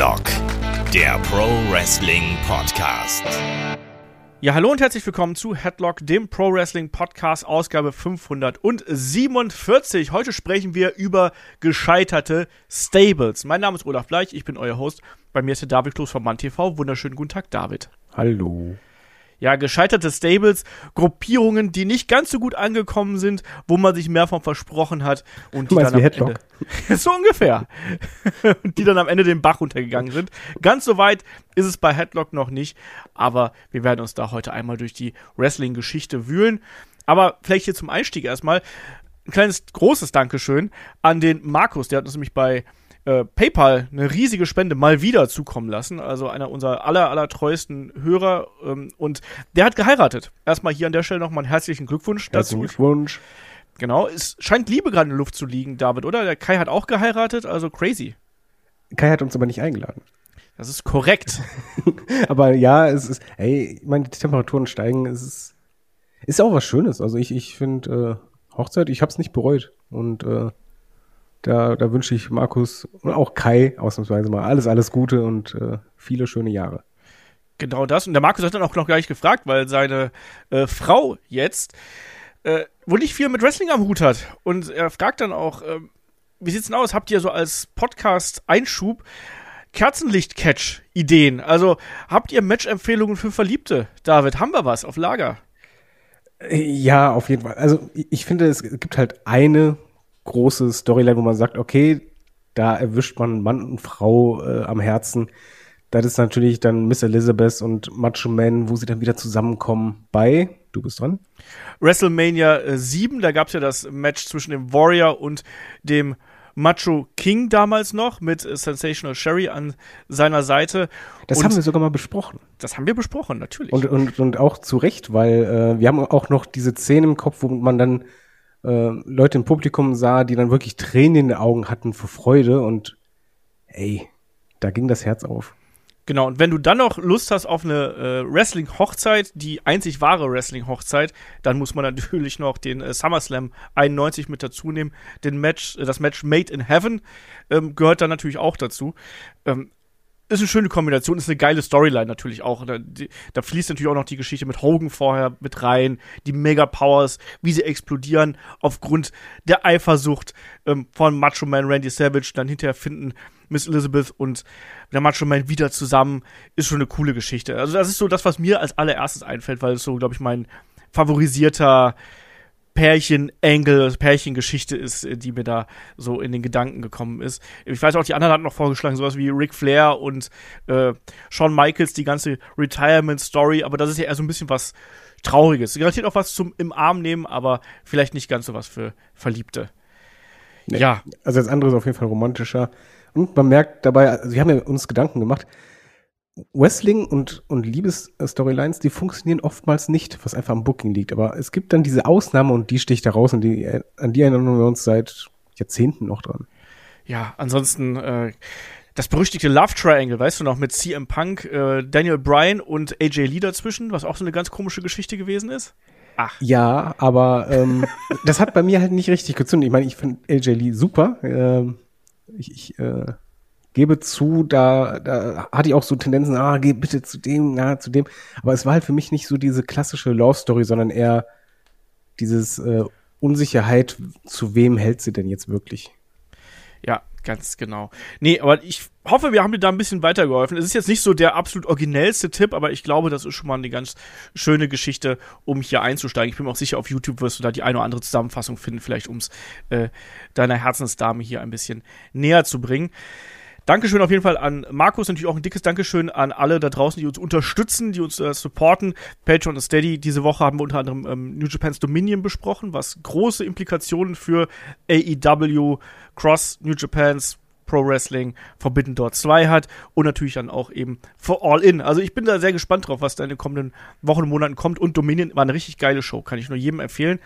Headlock, der Pro Wrestling Podcast. Ja, hallo und herzlich willkommen zu Headlock, dem Pro Wrestling Podcast, Ausgabe 547. Heute sprechen wir über gescheiterte Stables. Mein Name ist Olaf Bleich, ich bin euer Host. Bei mir ist der David Kloß von MannTV. Wunderschönen guten Tag, David. Hallo ja, gescheiterte Stables, Gruppierungen, die nicht ganz so gut angekommen sind, wo man sich mehr von versprochen hat und die dann am? Ende, so ungefähr, die dann am Ende den Bach runtergegangen sind. Ganz so weit ist es bei Headlock noch nicht, aber wir werden uns da heute einmal durch die Wrestling-Geschichte wühlen. Aber vielleicht hier zum Einstieg erstmal ein kleines großes Dankeschön an den Markus, der hat uns nämlich bei äh, PayPal eine riesige Spende mal wieder zukommen lassen. Also einer unserer aller, aller treuesten Hörer. Ähm, und der hat geheiratet. Erstmal hier an der Stelle nochmal einen herzlichen Glückwunsch herzlichen dazu. Glückwunsch. Genau, es scheint Liebe gerade in der Luft zu liegen, David, oder? Der Kai hat auch geheiratet, also crazy. Kai hat uns aber nicht eingeladen. Das ist korrekt. aber ja, es ist, ey, ich meine, die Temperaturen steigen, es ist, ist auch was Schönes. Also ich, ich finde, äh, Hochzeit, ich hab's nicht bereut. Und äh, da, da wünsche ich Markus und auch Kai ausnahmsweise mal alles, alles Gute und äh, viele schöne Jahre. Genau das. Und der Markus hat dann auch noch gleich gefragt, weil seine äh, Frau jetzt äh, wohl nicht viel mit Wrestling am Hut hat. Und er fragt dann auch, äh, wie sieht's denn aus? Habt ihr so als Podcast-Einschub Kerzenlicht-Catch-Ideen? Also habt ihr Match-Empfehlungen für Verliebte? David, haben wir was auf Lager? Ja, auf jeden Fall. Also ich finde, es gibt halt eine große Storyline, wo man sagt, okay, da erwischt man Mann und Frau äh, am Herzen. Das ist natürlich dann Miss Elizabeth und Macho Man, wo sie dann wieder zusammenkommen bei, du bist dran. WrestleMania 7, äh, da gab es ja das Match zwischen dem Warrior und dem Macho King damals noch mit äh, Sensational Sherry an seiner Seite. Das und haben wir sogar mal besprochen. Das haben wir besprochen, natürlich. Und, und, und auch zu Recht, weil äh, wir haben auch noch diese Szene im Kopf, wo man dann äh, Leute im Publikum sah, die dann wirklich Tränen in den Augen hatten vor Freude und ey, da ging das Herz auf. Genau, und wenn du dann noch Lust hast auf eine äh, Wrestling-Hochzeit, die einzig wahre Wrestling-Hochzeit, dann muss man natürlich noch den äh, SummerSlam 91 mit dazu nehmen. Den Match, äh, das Match Made in Heaven ähm, gehört dann natürlich auch dazu. Ähm, ist eine schöne Kombination, ist eine geile Storyline natürlich auch. Da, die, da, fließt natürlich auch noch die Geschichte mit Hogan vorher mit rein, die Mega Powers, wie sie explodieren aufgrund der Eifersucht ähm, von Macho Man Randy Savage, dann hinterher finden Miss Elizabeth und der Macho Man wieder zusammen, ist schon eine coole Geschichte. Also das ist so das, was mir als allererstes einfällt, weil es so, glaube ich, mein favorisierter Pärchen-Angle, Pärchengeschichte ist, äh, die mir da so in den Gedanken gekommen ist. Ich weiß auch, die anderen hatten noch vorgeschlagen, sowas wie Ric Flair und äh, Shawn Michaels, die ganze Retirement-Story, aber das ist ja eher so ein bisschen was Trauriges. Garantiert auch was zum im Arm nehmen, aber vielleicht nicht ganz so was für Verliebte. Nee, ja. Also das andere ist auf jeden Fall romantischer. Und man merkt dabei, also wir haben ja uns Gedanken gemacht, Wrestling und, und Liebesstorylines, die funktionieren oftmals nicht, was einfach am Booking liegt. Aber es gibt dann diese Ausnahme und die sticht da raus und die, an die erinnern wir uns seit Jahrzehnten noch dran. Ja, ansonsten äh, das berüchtigte Love Triangle, weißt du noch, mit CM Punk, äh, Daniel Bryan und AJ Lee dazwischen, was auch so eine ganz komische Geschichte gewesen ist. Ach. Ja, aber ähm, das hat bei mir halt nicht richtig gezündet. Ich meine, ich finde AJ Lee super. Ähm, ich, ich äh, gebe zu, da, da hatte ich auch so Tendenzen, ah, geh bitte zu dem, na, zu dem. Aber es war halt für mich nicht so diese klassische Love Story, sondern eher dieses äh, Unsicherheit, zu wem hält sie denn jetzt wirklich? Ja, ganz genau. Nee, aber ich hoffe, wir haben dir da ein bisschen weitergeholfen. Es ist jetzt nicht so der absolut originellste Tipp, aber ich glaube, das ist schon mal eine ganz schöne Geschichte, um hier einzusteigen. Ich bin mir auch sicher, auf YouTube wirst du da die eine oder andere Zusammenfassung finden, vielleicht um es äh, deiner Herzensdame hier ein bisschen näher zu bringen. Dankeschön auf jeden Fall an Markus, natürlich auch ein dickes Dankeschön an alle da draußen, die uns unterstützen, die uns äh, supporten. Patreon und Steady. Diese Woche haben wir unter anderem ähm, New Japan's Dominion besprochen, was große Implikationen für AEW, Cross New Japans Pro Wrestling Forbidden Door 2 hat und natürlich dann auch eben für All In. Also ich bin da sehr gespannt drauf, was da in den kommenden Wochen und Monaten kommt und Dominion war eine richtig geile Show, kann ich nur jedem empfehlen.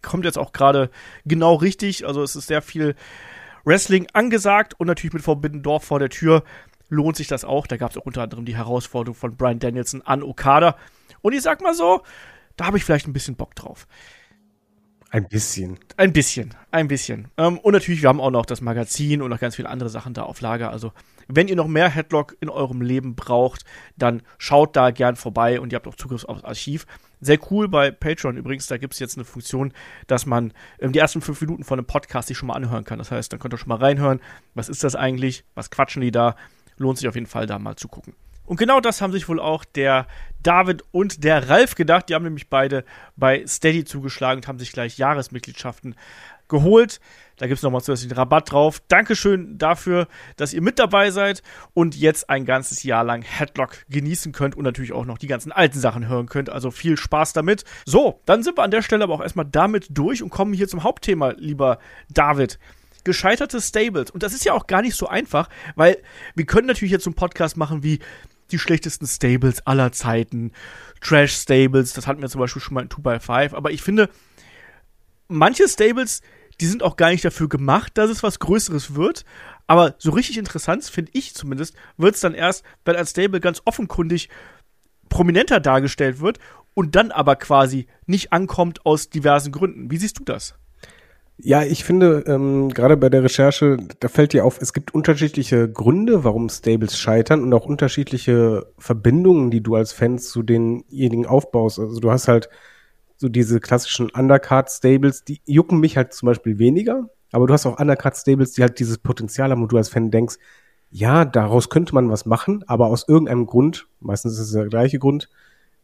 Kommt jetzt auch gerade genau richtig, also es ist sehr viel Wrestling angesagt und natürlich mit Forbidden Door vor der Tür lohnt sich das auch. Da gab es auch unter anderem die Herausforderung von Brian Danielson an Okada. Und ich sag mal so, da habe ich vielleicht ein bisschen Bock drauf. Ein bisschen. Ein bisschen, ein bisschen. Ähm, und natürlich, wir haben auch noch das Magazin und noch ganz viele andere Sachen da auf Lager. Also wenn ihr noch mehr Headlock in eurem Leben braucht, dann schaut da gern vorbei und ihr habt auch Zugriff aufs Archiv. Sehr cool bei Patreon übrigens, da gibt es jetzt eine Funktion, dass man ähm, die ersten fünf Minuten von einem Podcast sich schon mal anhören kann. Das heißt, dann könnt ihr schon mal reinhören, was ist das eigentlich, was quatschen die da. Lohnt sich auf jeden Fall da mal zu gucken. Und genau das haben sich wohl auch der David und der Ralf gedacht. Die haben nämlich beide bei Steady zugeschlagen und haben sich gleich Jahresmitgliedschaften geholt. Da gibt es nochmal zusätzlichen Rabatt drauf. Dankeschön dafür, dass ihr mit dabei seid und jetzt ein ganzes Jahr lang Headlock genießen könnt und natürlich auch noch die ganzen alten Sachen hören könnt. Also viel Spaß damit. So, dann sind wir an der Stelle aber auch erstmal damit durch und kommen hier zum Hauptthema, lieber David gescheiterte Stables. Und das ist ja auch gar nicht so einfach, weil wir können natürlich jetzt so einen Podcast machen wie die schlechtesten Stables aller Zeiten. Trash Stables, das hatten wir zum Beispiel schon mal in 2x5. Aber ich finde, manche Stables, die sind auch gar nicht dafür gemacht, dass es was Größeres wird. Aber so richtig interessant, finde ich zumindest, wird es dann erst, wenn ein Stable ganz offenkundig prominenter dargestellt wird und dann aber quasi nicht ankommt aus diversen Gründen. Wie siehst du das? Ja, ich finde, ähm, gerade bei der Recherche, da fällt dir auf, es gibt unterschiedliche Gründe, warum Stables scheitern und auch unterschiedliche Verbindungen, die du als Fan zu denjenigen aufbaust. Also du hast halt so diese klassischen Undercard-Stables, die jucken mich halt zum Beispiel weniger, aber du hast auch Undercard-Stables, die halt dieses Potenzial haben, wo du als Fan denkst, ja, daraus könnte man was machen, aber aus irgendeinem Grund, meistens ist es der gleiche Grund,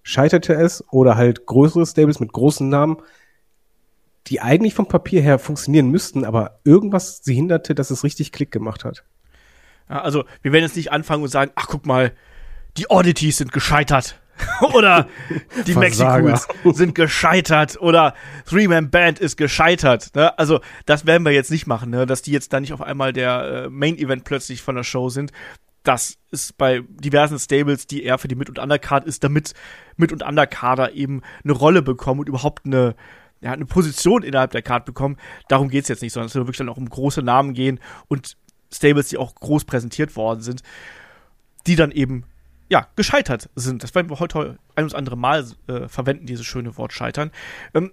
scheiterte es oder halt größere Stables mit großen Namen, die eigentlich vom Papier her funktionieren müssten, aber irgendwas sie hinderte, dass es richtig Klick gemacht hat. Also, wir werden jetzt nicht anfangen und sagen, ach guck mal, die Oddities sind gescheitert. oder die Mexicools sind gescheitert oder Three-Man-Band ist gescheitert. Ne? Also, das werden wir jetzt nicht machen, ne? dass die jetzt da nicht auf einmal der äh, Main-Event plötzlich von der Show sind. Das ist bei diversen Stables, die eher für die Mid- und Undercard ist, damit Mid- und Undercarder eben eine Rolle bekommen und überhaupt eine, ja, eine Position innerhalb der Card bekommen. Darum geht's jetzt nicht, sondern es soll wirklich dann auch um große Namen gehen und Stables, die auch groß präsentiert worden sind, die dann eben ja, gescheitert sind. Das werden wir heute ein und andere Mal äh, verwenden, dieses schöne Wort scheitern. Ähm,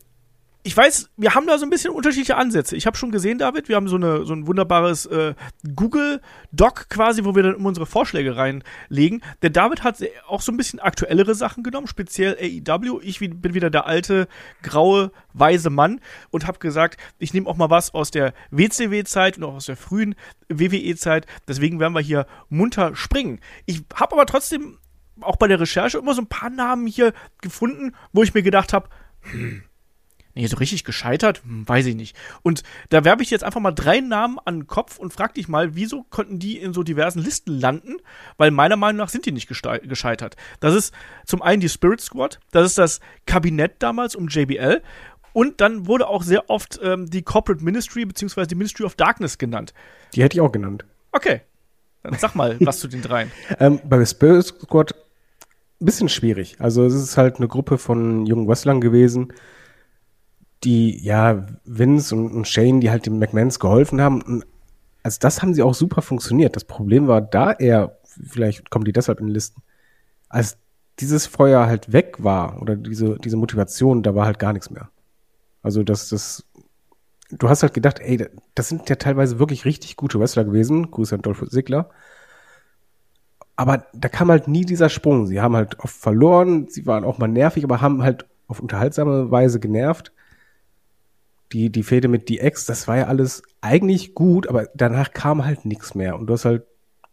ich weiß, wir haben da so ein bisschen unterschiedliche Ansätze. Ich habe schon gesehen, David, wir haben so, eine, so ein wunderbares äh, Google-Doc quasi, wo wir dann immer unsere Vorschläge reinlegen. Der David hat auch so ein bisschen aktuellere Sachen genommen, speziell AEW. Ich bin wieder der alte, graue, weise Mann und habe gesagt, ich nehme auch mal was aus der WCW-Zeit und auch aus der frühen WWE-Zeit. Deswegen werden wir hier munter springen. Ich habe aber trotzdem auch bei der Recherche immer so ein paar Namen hier gefunden, wo ich mir gedacht habe, hm, Nee, so richtig gescheitert? Hm, weiß ich nicht. Und da werbe ich jetzt einfach mal drei Namen an den Kopf und frag dich mal, wieso konnten die in so diversen Listen landen? Weil meiner Meinung nach sind die nicht gescheitert. Das ist zum einen die Spirit Squad, das ist das Kabinett damals um JBL und dann wurde auch sehr oft ähm, die Corporate Ministry bzw. die Ministry of Darkness genannt. Die hätte ich auch genannt. Okay. Dann sag mal was zu den dreien. Ähm, bei Spirit Squad ein bisschen schwierig. Also es ist halt eine Gruppe von jungen Wrestlern gewesen, die, ja, Vince und, und Shane, die halt den McMahons geholfen haben. Und als das haben sie auch super funktioniert. Das Problem war da eher, vielleicht kommen die deshalb in Listen, als dieses Feuer halt weg war oder diese, diese Motivation, da war halt gar nichts mehr. Also das, das, du hast halt gedacht, ey, das sind ja teilweise wirklich richtig gute Wrestler gewesen. Grüße an Dolph Ziggler. Aber da kam halt nie dieser Sprung. Sie haben halt oft verloren, sie waren auch mal nervig, aber haben halt auf unterhaltsame Weise genervt die, die Fehde mit DX, das war ja alles eigentlich gut, aber danach kam halt nichts mehr. Und du hast halt,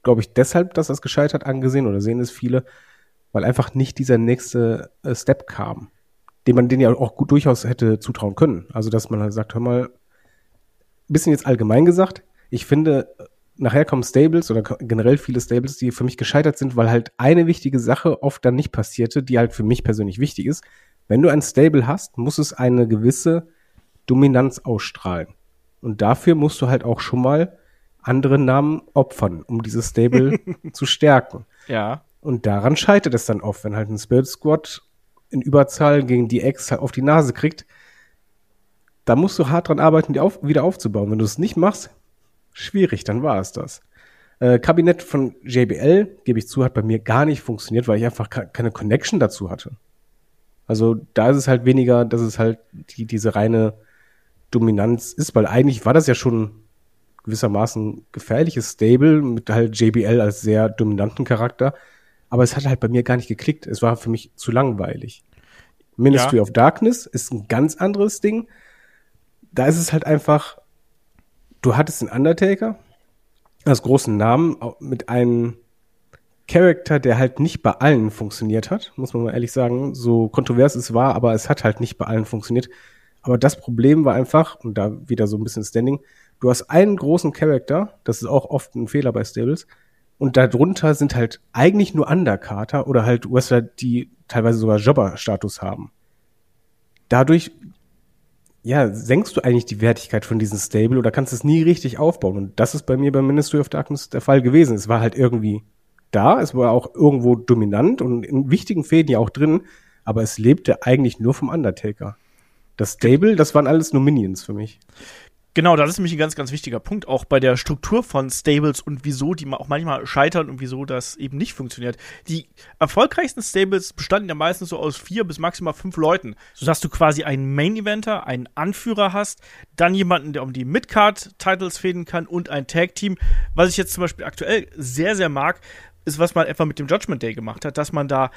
glaube ich, deshalb, dass das gescheitert angesehen oder sehen es viele, weil einfach nicht dieser nächste äh, Step kam, den man den ja auch gut durchaus hätte zutrauen können. Also, dass man halt sagt, hör mal, bisschen jetzt allgemein gesagt, ich finde, nachher kommen Stables oder generell viele Stables, die für mich gescheitert sind, weil halt eine wichtige Sache oft dann nicht passierte, die halt für mich persönlich wichtig ist. Wenn du ein Stable hast, muss es eine gewisse Dominanz ausstrahlen. Und dafür musst du halt auch schon mal andere Namen opfern, um dieses Stable zu stärken. Ja. Und daran scheitert es dann oft, wenn halt ein Spirit Squad in Überzahl gegen die Ex halt auf die Nase kriegt. Da musst du hart dran arbeiten, die auf, wieder aufzubauen. Wenn du es nicht machst, schwierig, dann war es das. Äh, Kabinett von JBL, gebe ich zu, hat bei mir gar nicht funktioniert, weil ich einfach keine Connection dazu hatte. Also da ist es halt weniger, dass es halt die, diese reine Dominanz ist, weil eigentlich war das ja schon gewissermaßen gefährliches Stable mit halt JBL als sehr dominanten Charakter. Aber es hat halt bei mir gar nicht geklickt. Es war für mich zu langweilig. Ministry ja. of Darkness ist ein ganz anderes Ding. Da ist es halt einfach, du hattest den Undertaker als großen Namen mit einem Charakter, der halt nicht bei allen funktioniert hat, muss man mal ehrlich sagen. So kontrovers es war, aber es hat halt nicht bei allen funktioniert. Aber das Problem war einfach, und da wieder so ein bisschen Standing, du hast einen großen Charakter, das ist auch oft ein Fehler bei Stables, und darunter sind halt eigentlich nur Undercarter oder halt Wrestler, die teilweise sogar Jobber-Status haben. Dadurch, ja, senkst du eigentlich die Wertigkeit von diesem Stable oder kannst es nie richtig aufbauen. Und das ist bei mir beim Ministry of Darkness der Fall gewesen. Es war halt irgendwie da, es war auch irgendwo dominant und in wichtigen Fäden ja auch drin, aber es lebte eigentlich nur vom Undertaker. Das Stable, das waren alles nur Minions für mich. Genau, das ist nämlich ein ganz, ganz wichtiger Punkt, auch bei der Struktur von Stables und wieso die auch manchmal scheitern und wieso das eben nicht funktioniert. Die erfolgreichsten Stables bestanden ja meistens so aus vier bis maximal fünf Leuten, sodass du quasi einen Main-Eventer, einen Anführer hast, dann jemanden, der um die Mid-Card-Titles fäden kann und ein Tag-Team. Was ich jetzt zum Beispiel aktuell sehr, sehr mag, ist, was man etwa mit dem Judgment Day gemacht hat, dass man da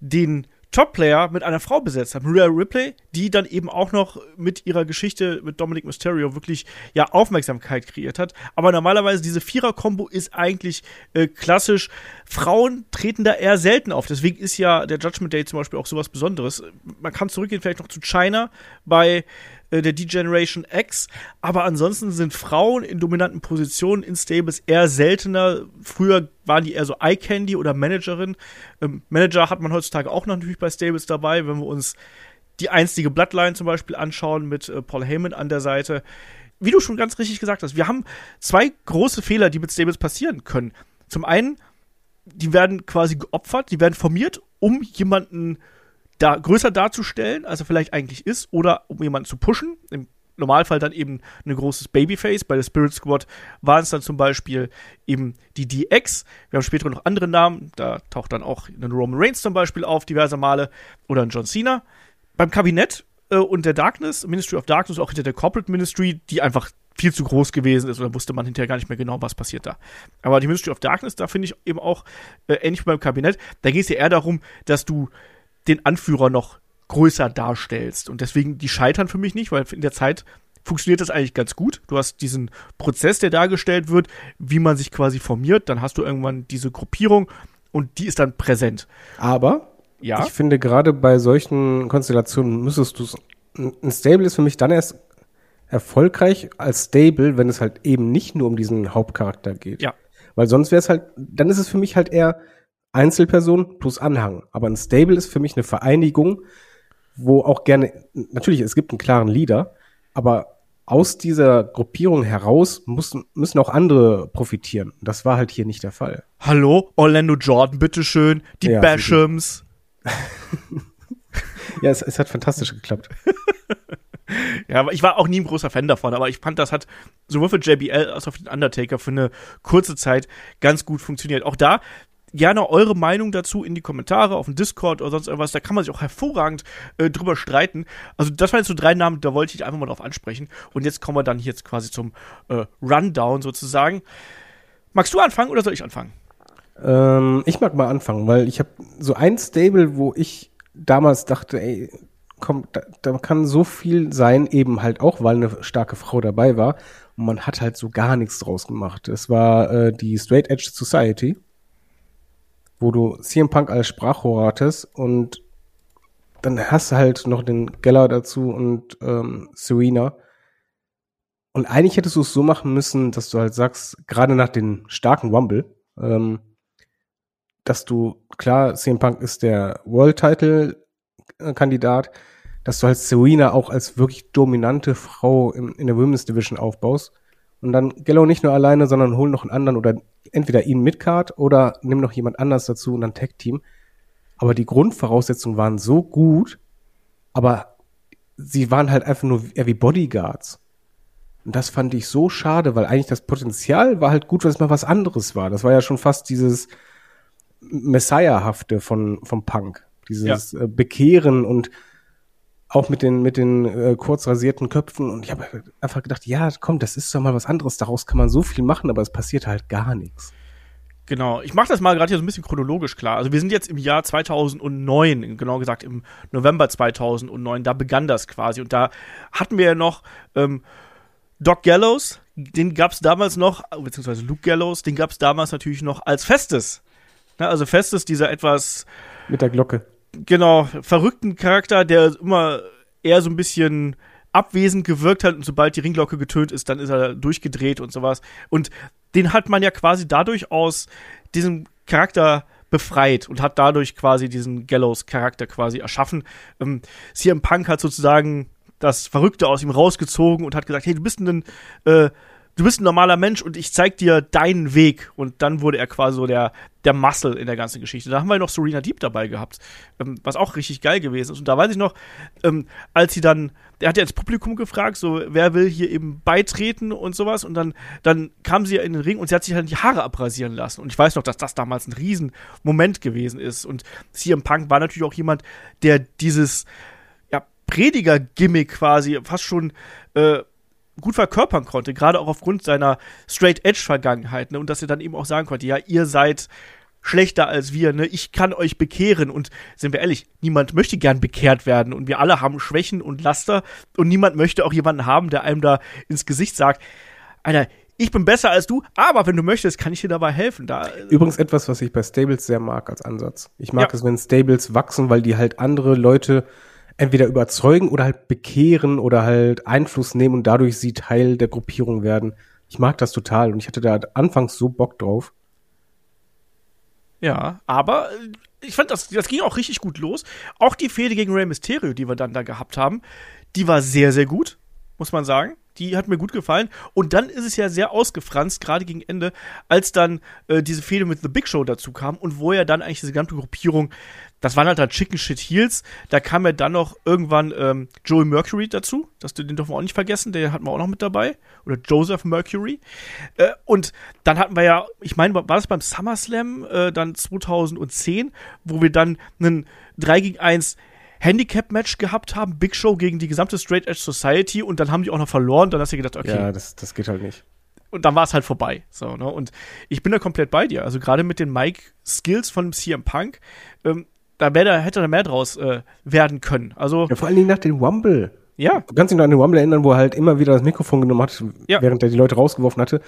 den Top-Player mit einer Frau besetzt hat, Rhea Ripley, die dann eben auch noch mit ihrer Geschichte mit Dominic Mysterio wirklich ja Aufmerksamkeit kreiert hat. Aber normalerweise diese Vierer-Kombo ist eigentlich äh, klassisch. Frauen treten da eher selten auf. Deswegen ist ja der Judgment Day zum Beispiel auch sowas Besonderes. Man kann zurückgehen vielleicht noch zu China bei äh, der D-Generation X. Aber ansonsten sind Frauen in dominanten Positionen in Stables eher seltener. Früher waren die eher so Eye Candy oder Managerin. Ähm, Manager hat man heutzutage auch noch natürlich bei Stables dabei, wenn wir uns die einstige Bloodline zum Beispiel anschauen mit äh, Paul Heyman an der Seite. Wie du schon ganz richtig gesagt hast, wir haben zwei große Fehler, die mit Stables passieren können. Zum einen, die werden quasi geopfert, die werden formiert, um jemanden da größer darzustellen, als er vielleicht eigentlich ist, oder um jemanden zu pushen. Im Normalfall dann eben ein großes Babyface. Bei der Spirit Squad waren es dann zum Beispiel eben die DX. Wir haben später noch andere Namen. Da taucht dann auch ein Roman Reigns zum Beispiel auf, diverse Male. Oder ein John Cena. Beim Kabinett äh, und der Darkness, Ministry of Darkness, auch hinter der Corporate Ministry, die einfach viel zu groß gewesen ist oder wusste man hinterher gar nicht mehr genau, was passiert da. Aber die Ministry of Darkness, da finde ich eben auch äh, ähnlich wie beim Kabinett, da geht es ja eher darum, dass du den Anführer noch größer darstellst. Und deswegen, die scheitern für mich nicht, weil in der Zeit funktioniert das eigentlich ganz gut. Du hast diesen Prozess, der dargestellt wird, wie man sich quasi formiert. Dann hast du irgendwann diese Gruppierung und die ist dann präsent. Aber ja. ich finde, gerade bei solchen Konstellationen müsstest du es. Ein Stable ist für mich dann erst erfolgreich als Stable, wenn es halt eben nicht nur um diesen Hauptcharakter geht. Ja. Weil sonst wäre es halt, dann ist es für mich halt eher Einzelperson plus Anhang. Aber ein Stable ist für mich eine Vereinigung, wo auch gerne, natürlich, es gibt einen klaren Leader, aber aus dieser Gruppierung heraus müssen, müssen auch andere profitieren. Das war halt hier nicht der Fall. Hallo, Orlando Jordan, bitteschön, die ja, Bashams. ja, es, es hat fantastisch geklappt. ja, aber ich war auch nie ein großer Fan davon, aber ich fand, das hat sowohl für JBL als auch für den Undertaker für eine kurze Zeit ganz gut funktioniert. Auch da gerne eure Meinung dazu in die Kommentare auf dem Discord oder sonst irgendwas. Da kann man sich auch hervorragend äh, drüber streiten. Also das waren jetzt so drei Namen, da wollte ich einfach mal drauf ansprechen. Und jetzt kommen wir dann jetzt quasi zum äh, Rundown sozusagen. Magst du anfangen oder soll ich anfangen? Ähm, ich mag mal anfangen, weil ich habe so ein Stable, wo ich damals dachte, ey, komm, da, da kann so viel sein, eben halt auch, weil eine starke Frau dabei war. Und man hat halt so gar nichts draus gemacht. Es war äh, die Straight Edge Society wo du CM Punk als Sprachrohr hattest und dann hast du halt noch den Geller dazu und ähm, Serena. Und eigentlich hättest du es so machen müssen, dass du halt sagst, gerade nach den starken Wumble, ähm, dass du, klar, CM Punk ist der World Title Kandidat, dass du halt Serena auch als wirklich dominante Frau in, in der Women's Division aufbaust. Und dann Gallow nicht nur alleine, sondern hol noch einen anderen oder entweder ihn mit Card oder nimm noch jemand anders dazu und dann Tag-Team. Aber die Grundvoraussetzungen waren so gut, aber sie waren halt einfach nur eher wie Bodyguards. Und das fand ich so schade, weil eigentlich das Potenzial war halt gut, weil es mal was anderes war. Das war ja schon fast dieses Messiah-hafte von, vom Punk. Dieses ja. Äh, Bekehren und auch mit den, mit den äh, kurz rasierten Köpfen. Und ich habe einfach gedacht, ja, komm, das ist doch mal was anderes. Daraus kann man so viel machen, aber es passiert halt gar nichts. Genau, ich mache das mal gerade hier so ein bisschen chronologisch klar. Also wir sind jetzt im Jahr 2009, genau gesagt im November 2009, da begann das quasi. Und da hatten wir ja noch ähm, Doc Gallows, den gab es damals noch, beziehungsweise Luke Gallows, den gab es damals natürlich noch als Festes. Na, also Festes, dieser etwas Mit der Glocke. Genau, verrückten Charakter, der immer eher so ein bisschen abwesend gewirkt hat und sobald die Ringglocke getönt ist, dann ist er durchgedreht und sowas. Und den hat man ja quasi dadurch aus diesem Charakter befreit und hat dadurch quasi diesen Gallows-Charakter quasi erschaffen. Ähm, CM Punk hat sozusagen das Verrückte aus ihm rausgezogen und hat gesagt, hey, du bist ein äh, du bist ein normaler Mensch und ich zeig dir deinen Weg. Und dann wurde er quasi so der, der Muscle in der ganzen Geschichte. Da haben wir noch Serena Deep dabei gehabt, ähm, was auch richtig geil gewesen ist. Und da weiß ich noch, ähm, als sie dann, der hat ja ins Publikum gefragt, so, wer will hier eben beitreten und sowas. Und dann, dann kam sie ja in den Ring und sie hat sich halt die Haare abrasieren lassen. Und ich weiß noch, dass das damals ein Riesenmoment gewesen ist. Und CM Punk war natürlich auch jemand, der dieses, ja, Prediger-Gimmick quasi fast schon, äh, gut verkörpern konnte, gerade auch aufgrund seiner Straight-Edge-Vergangenheit, ne? Und dass er dann eben auch sagen konnte, ja, ihr seid schlechter als wir, ne? Ich kann euch bekehren. Und sind wir ehrlich, niemand möchte gern bekehrt werden. Und wir alle haben Schwächen und Laster. Und niemand möchte auch jemanden haben, der einem da ins Gesicht sagt, Alter, ich bin besser als du, aber wenn du möchtest, kann ich dir dabei helfen. Da, Übrigens etwas, was ich bei Stables sehr mag als Ansatz. Ich mag Ja. es, wenn Stables wachsen, weil die halt andere Leute entweder überzeugen oder halt bekehren oder halt Einfluss nehmen und dadurch sie Teil der Gruppierung werden. Ich mag das total und ich hatte da anfangs so Bock drauf. Ja, aber äh, ich fand, das, das ging auch richtig gut los. Auch die Fehde gegen Rey Mysterio, die wir dann da gehabt haben, die war sehr, sehr gut, muss man sagen. Die hat mir gut gefallen. Und dann ist es ja sehr ausgefranst, gerade gegen Ende, als dann äh, diese Fehde mit The Big Show dazu kam und wo ja dann eigentlich diese gesamte Gruppierung, das waren halt dann Chicken Shit Heels. Da kam ja dann noch irgendwann ähm, Joey Mercury dazu. Das, den dürfen wir auch nicht vergessen, den hatten wir auch noch mit dabei. Oder Joseph Mercury. Äh, und dann hatten wir ja, ich meine, war das beim SummerSlam äh, dann 2010, wo wir dann einen 3 gegen 1 Handicap-Match gehabt haben, Big Show gegen die gesamte Straight Edge Society und dann haben die auch noch verloren. Dann hast du gedacht, okay, Ja, das, das geht halt nicht. und dann war es halt vorbei. So, ne? Und ich bin da komplett bei dir. Also gerade mit den Mike-Skills von CM Punk, ähm, da wär, hätte da mehr draus äh, werden können. Also, Ja, vor allen Dingen nach dem Wumble. ja, Du kannst dich noch an den Wumble erinnern, wo er halt immer wieder das Mikrofon genommen hat, Ja. während er die Leute rausgeworfen hatte.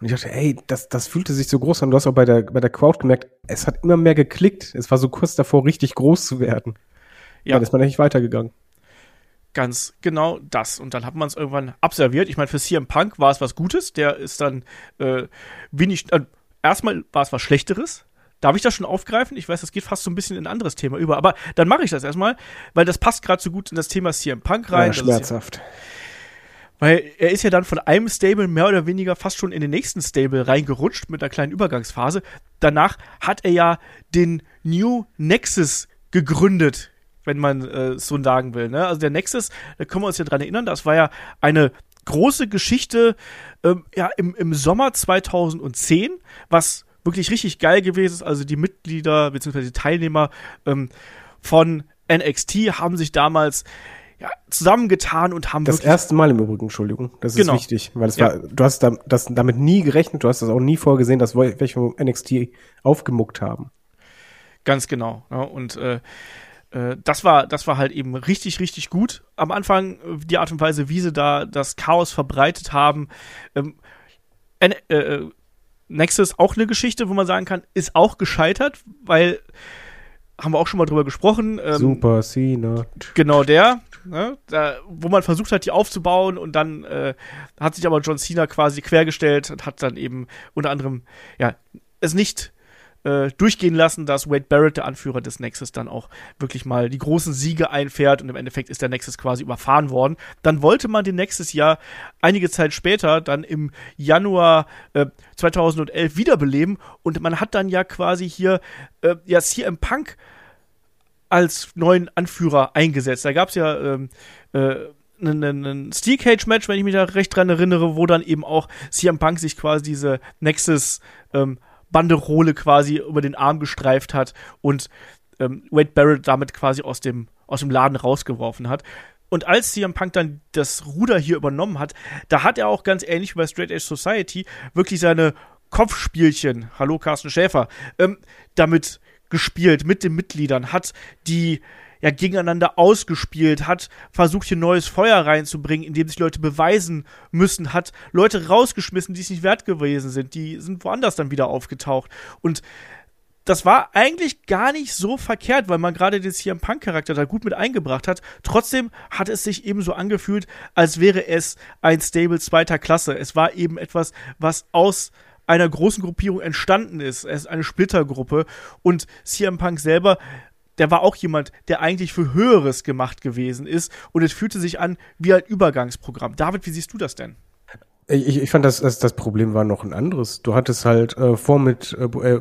Und ich dachte, ey, das, das fühlte sich so groß an. Du hast auch bei der, bei der Crowd gemerkt, es hat immer mehr geklickt. Es war so kurz davor, richtig groß zu werden. Ja. Dann ist man echt weitergegangen. ganz genau das. Und dann hat man es irgendwann abserviert. Ich meine, für CM Punk war es was Gutes. Der ist dann äh, wenig. Äh, erstmal war es was Schlechteres. Darf ich das schon aufgreifen? Ich weiß, das geht fast so ein bisschen in ein anderes Thema über. Aber dann mache ich das erstmal, weil das passt gerade so gut in das Thema CM Punk rein. Ja, schmerzhaft. Weil er ist ja dann von einem Stable mehr oder weniger fast schon in den nächsten Stable reingerutscht mit einer kleinen Übergangsphase. Danach hat er ja den New Nexus gegründet, wenn man äh, so sagen will. Ne? Also der Nexus, da können wir uns ja dran erinnern, das war ja eine große Geschichte ähm, ja, im, im Sommer 2010, was wirklich richtig geil gewesen ist. Also die Mitglieder bzw. die Teilnehmer ähm, von NXT haben sich damals ja, zusammengetan und haben Das erste Mal im Übrigen, Entschuldigung. Das ist Genau. wichtig, weil es Ja. war, du hast da, das damit nie gerechnet, du hast das auch nie vorgesehen, dass wel- welche vom NXT aufgemuckt haben. Ganz genau. Ja, und äh, äh, das war, das war halt eben richtig, richtig gut. Am Anfang äh, die Art und Weise, wie sie da das Chaos verbreitet haben. Ähm, N äh, äh, Nexus auch eine Geschichte, wo man sagen kann, ist auch gescheitert, weil haben wir auch schon mal drüber gesprochen. Ähm, Super, Cena. Genau der, ne, da, wo man versucht hat, die aufzubauen und dann äh, hat sich aber John Cena quasi quergestellt und hat dann eben unter anderem ja es nicht äh, durchgehen lassen, dass Wade Barrett, der Anführer des Nexus, dann auch wirklich mal die großen Siege einfährt und im Endeffekt ist der Nexus quasi überfahren worden. Dann wollte man den Nexus ja einige Zeit später, dann im Januar äh, 2011 wiederbeleben und man hat dann ja quasi hier äh, ja CM Punk als neuen Anführer eingesetzt. Da gab es ja ähm, äh, einen Steel Cage Match, wenn ich mich da recht dran erinnere, wo dann eben auch CM Punk sich quasi diese Nexus ähm, Banderole quasi über den Arm gestreift hat und ähm, Wade Barrett damit quasi aus dem aus dem Laden rausgeworfen hat. Und als CM Punk dann das Ruder hier übernommen hat, da hat er auch ganz ähnlich wie bei Straight Edge Society wirklich seine Kopfspielchen, hallo Carsten Schäfer, ähm, damit gespielt mit den Mitgliedern, hat die ja gegeneinander ausgespielt, hat versucht hier neues Feuer reinzubringen, indem sich Leute beweisen müssen, hat Leute rausgeschmissen, die es nicht wert gewesen sind, die sind woanders dann wieder aufgetaucht und das war eigentlich gar nicht so verkehrt, weil man gerade den CM Punk-Charakter da gut mit eingebracht hat. Trotzdem hat es sich eben so angefühlt, als wäre es ein Stable zweiter Klasse. Es war eben etwas, was aus einer großen Gruppierung entstanden ist. Es ist eine Splittergruppe. Und CM Punk selber, der war auch jemand, der eigentlich für Höheres gemacht gewesen ist. Und es fühlte sich an wie ein Übergangsprogramm. David, wie siehst du das denn? Ich, ich fand, das, das, das Problem war noch ein anderes. Du hattest halt äh, vor mit, äh, äh,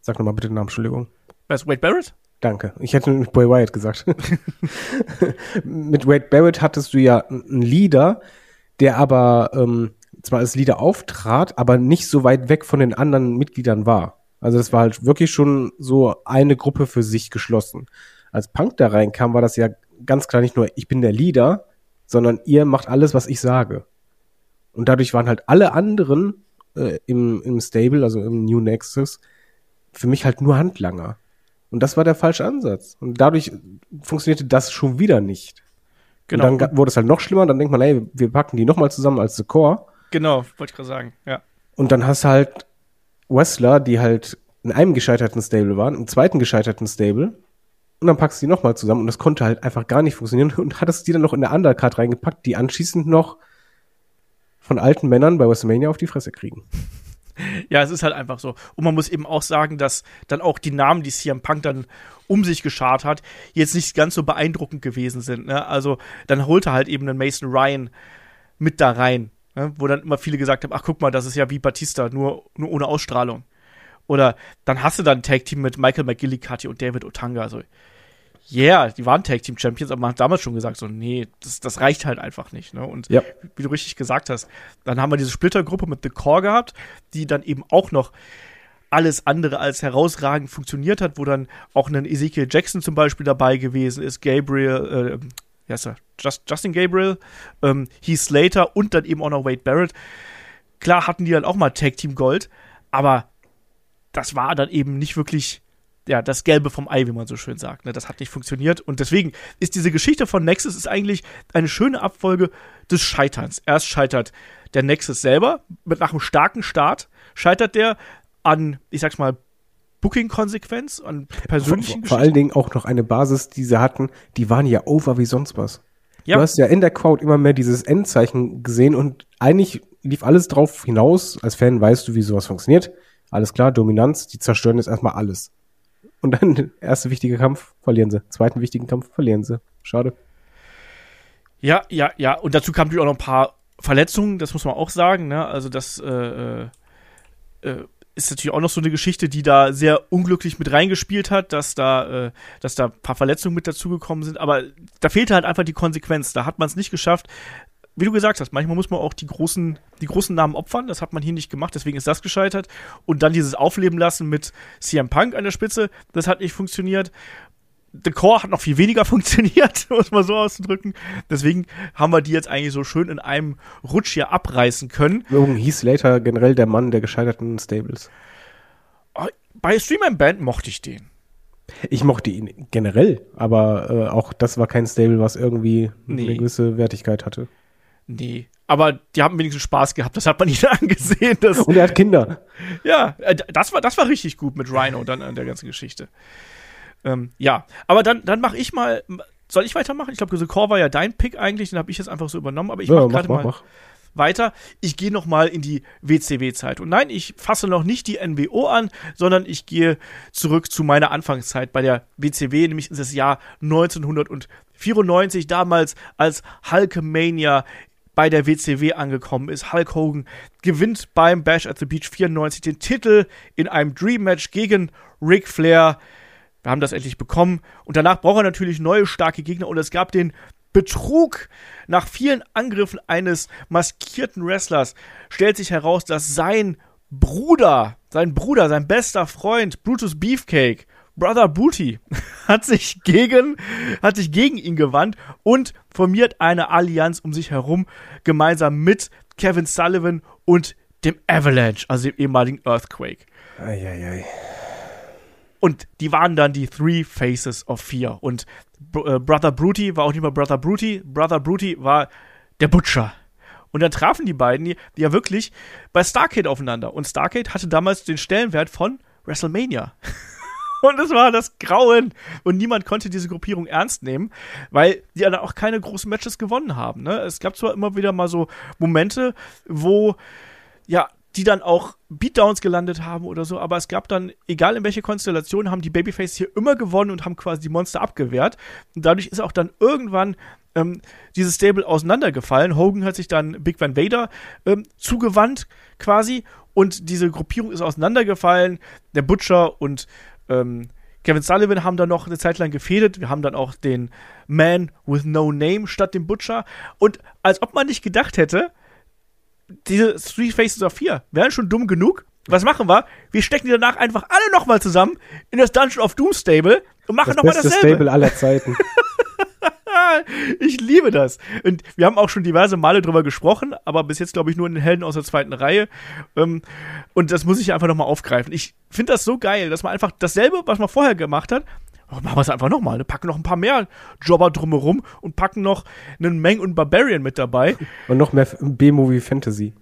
Sag nochmal bitte den Namen, Entschuldigung. Was, Wade Barrett? Danke. Ich hätte mit Boy Wyatt gesagt. mit Wade Barrett hattest du ja einen Leader, der aber ähm, zwar als Leader auftrat, aber nicht so weit weg von den anderen Mitgliedern war. Also das war halt wirklich schon so eine Gruppe für sich geschlossen. Als Punk da reinkam, war das ja ganz klar nicht nur, ich bin der Leader, sondern ihr macht alles, was ich sage. Und dadurch waren halt alle anderen äh, im, im Stable, also im New Nexus, für mich halt nur Handlanger. Und das war der falsche Ansatz. Und dadurch funktionierte das schon wieder nicht. Genau. Und dann wurde es halt noch schlimmer. Dann denkt man, ey, wir packen die nochmal zusammen als The Core. Genau, wollte ich gerade sagen, ja. Und dann hast du halt Wrestler, die halt in einem gescheiterten Stable waren, im zweiten gescheiterten Stable. Und dann packst du die nochmal zusammen. Und das konnte halt einfach gar nicht funktionieren. Und hattest die dann noch in der Undercard reingepackt, die anschließend noch von alten Männern bei WrestleMania auf die Fresse kriegen. ja, es ist halt einfach so. Und man muss eben auch sagen, dass dann auch die Namen, die CM Punk dann um sich geschart hat, jetzt nicht ganz so beeindruckend gewesen sind. Ne? Also dann holte halt eben einen Mason Ryan mit da rein, ne? wo dann immer viele gesagt haben, ach guck mal, das ist ja wie Batista, nur, nur ohne Ausstrahlung. Oder dann hast du dann ein Tag-Team mit Michael McGillicuddy und David Otanga. Also yeah, die waren Tag Team Champions, aber man hat damals schon gesagt, so, nee, das, das reicht halt einfach nicht. Ne? Und ja. wie du richtig gesagt hast, dann haben wir diese Splittergruppe mit The Core gehabt, die dann eben auch noch alles andere als herausragend funktioniert hat, wo dann auch ein Ezekiel Jackson zum Beispiel dabei gewesen ist, Gabriel, äh, ja, ist er, Just, Justin Gabriel, ähm, Heath Slater und dann eben auch noch Wade Barrett. Klar hatten die dann auch mal Tag Team Gold, aber das war dann eben nicht wirklich ja, das Gelbe vom Ei, wie man so schön sagt. Ne? Das hat nicht funktioniert. Und deswegen ist diese Geschichte von Nexus ist eigentlich eine schöne Abfolge des Scheiterns. Erst scheitert der Nexus selber mit nach einem starken Start, scheitert der an, ich sag's mal, Booking-Konsequenz, an persönlichen vor, vor allen Dingen auch noch eine Basis, die sie hatten, die waren ja over wie sonst was. Ja. Du hast ja in der Crowd immer mehr dieses Endzeichen gesehen und eigentlich lief alles drauf hinaus. Als Fan weißt du, wie sowas funktioniert. Alles klar, Dominanz, die zerstören jetzt erstmal alles. Und dann erste wichtige Kampf verlieren sie. Zweiten wichtigen Kampf verlieren sie. Schade. Ja, ja, ja. Und dazu kamen natürlich auch noch ein paar Verletzungen, das muss man auch sagen. Ne? Also das äh, äh, äh, ist natürlich auch noch so eine Geschichte, die da sehr unglücklich mit reingespielt hat, dass da, äh, dass da ein paar Verletzungen mit dazugekommen sind. Aber da fehlte halt einfach die Konsequenz. Da hat man es nicht geschafft, wie du gesagt hast, manchmal muss man auch die großen, die großen Namen opfern. Das hat man hier nicht gemacht, deswegen ist das gescheitert. Und dann dieses Aufleben lassen mit CM Punk an der Spitze, das hat nicht funktioniert. The Core hat noch viel weniger funktioniert, muss man so auszudrücken. Deswegen haben wir die jetzt eigentlich so schön in einem Rutsch hier abreißen können. Warum hieß Later generell der Mann der gescheiterten Stables? Oh, bei Stream Band mochte ich den. Ich mochte ihn generell, aber äh, auch das war kein Stable, was irgendwie nee. eine gewisse Wertigkeit hatte. Nee. Aber die haben wenigstens Spaß gehabt, das hat man ihnen angesehen. Und er hat Kinder. Ja, äh, das war, das war richtig gut mit Rhino dann an der ganzen Geschichte. Ähm, ja, aber dann, dann mache ich mal. Soll ich weitermachen? Ich glaube, The Core war ja dein Pick eigentlich, den habe ich jetzt einfach so übernommen, aber ich ja, mach gerade mal mach. weiter. Ich gehe noch mal in die WCW-Zeit. Und nein, ich fasse noch nicht die NWO an, sondern ich gehe zurück zu meiner Anfangszeit bei der WCW, nämlich in das Jahr 1994, damals als Hulkamania bei der WCW angekommen ist. Hulk Hogan gewinnt beim Bash at the Beach 94 den Titel in einem Dream Match gegen Ric Flair. Wir haben das endlich bekommen. Und danach braucht er natürlich neue starke Gegner. Und es gab den Betrug. Nach vielen Angriffen eines maskierten Wrestlers stellt sich heraus, dass sein Bruder, sein Bruder, sein bester Freund, Brutus Beefcake, Brother Booty hat sich gegen, hat sich gegen ihn gewandt und formiert eine Allianz um sich herum, gemeinsam mit Kevin Sullivan und dem Avalanche, also dem ehemaligen Earthquake. Eieiei. Und die waren dann die Three Faces of Fear. Und Br äh, Brother Bruty war auch nicht mal Brother Bruty. Brother Bruty war der Butcher. Und dann trafen die beiden die, ja wirklich bei Starcade aufeinander. Und Starcade hatte damals den Stellenwert von WrestleMania. Und es war das Grauen. Und niemand konnte diese Gruppierung ernst nehmen, weil die dann auch keine großen Matches gewonnen haben. Ne? Es gab zwar immer wieder mal so Momente, wo ja die dann auch Beatdowns gelandet haben oder so, aber es gab dann, egal in welche Konstellation, haben die Babyface hier immer gewonnen und haben quasi die Monster abgewehrt. Und dadurch ist auch dann irgendwann ähm, dieses Stable auseinandergefallen. Hogan hat sich dann Big Van Vader ähm, zugewandt quasi und diese Gruppierung ist auseinandergefallen. Der Butcher und ähm, Kevin Sullivan haben dann noch eine Zeit lang gefädet. Wir haben dann auch den Man with No Name statt dem Butcher. Und als ob man nicht gedacht hätte, diese Three Faces of Fear wären schon dumm genug. Was machen wir? Wir stecken die danach einfach alle nochmal zusammen in das Dungeon of Doom Stable und machen nochmal Das beste dasselbe. Stable aller Zeiten. ich liebe das. Und wir haben auch schon diverse Male drüber gesprochen, aber bis jetzt glaube ich nur in den Helden aus der zweiten Reihe. Ähm, und das muss ich einfach nochmal aufgreifen. Ich finde das so geil, dass man einfach dasselbe, was man vorher gemacht hat, machen wir es einfach nochmal. Ne? Packen noch ein paar mehr Jobber drumherum und packen noch einen Meng und Barbarian mit dabei. Und noch mehr B-Movie Fantasy.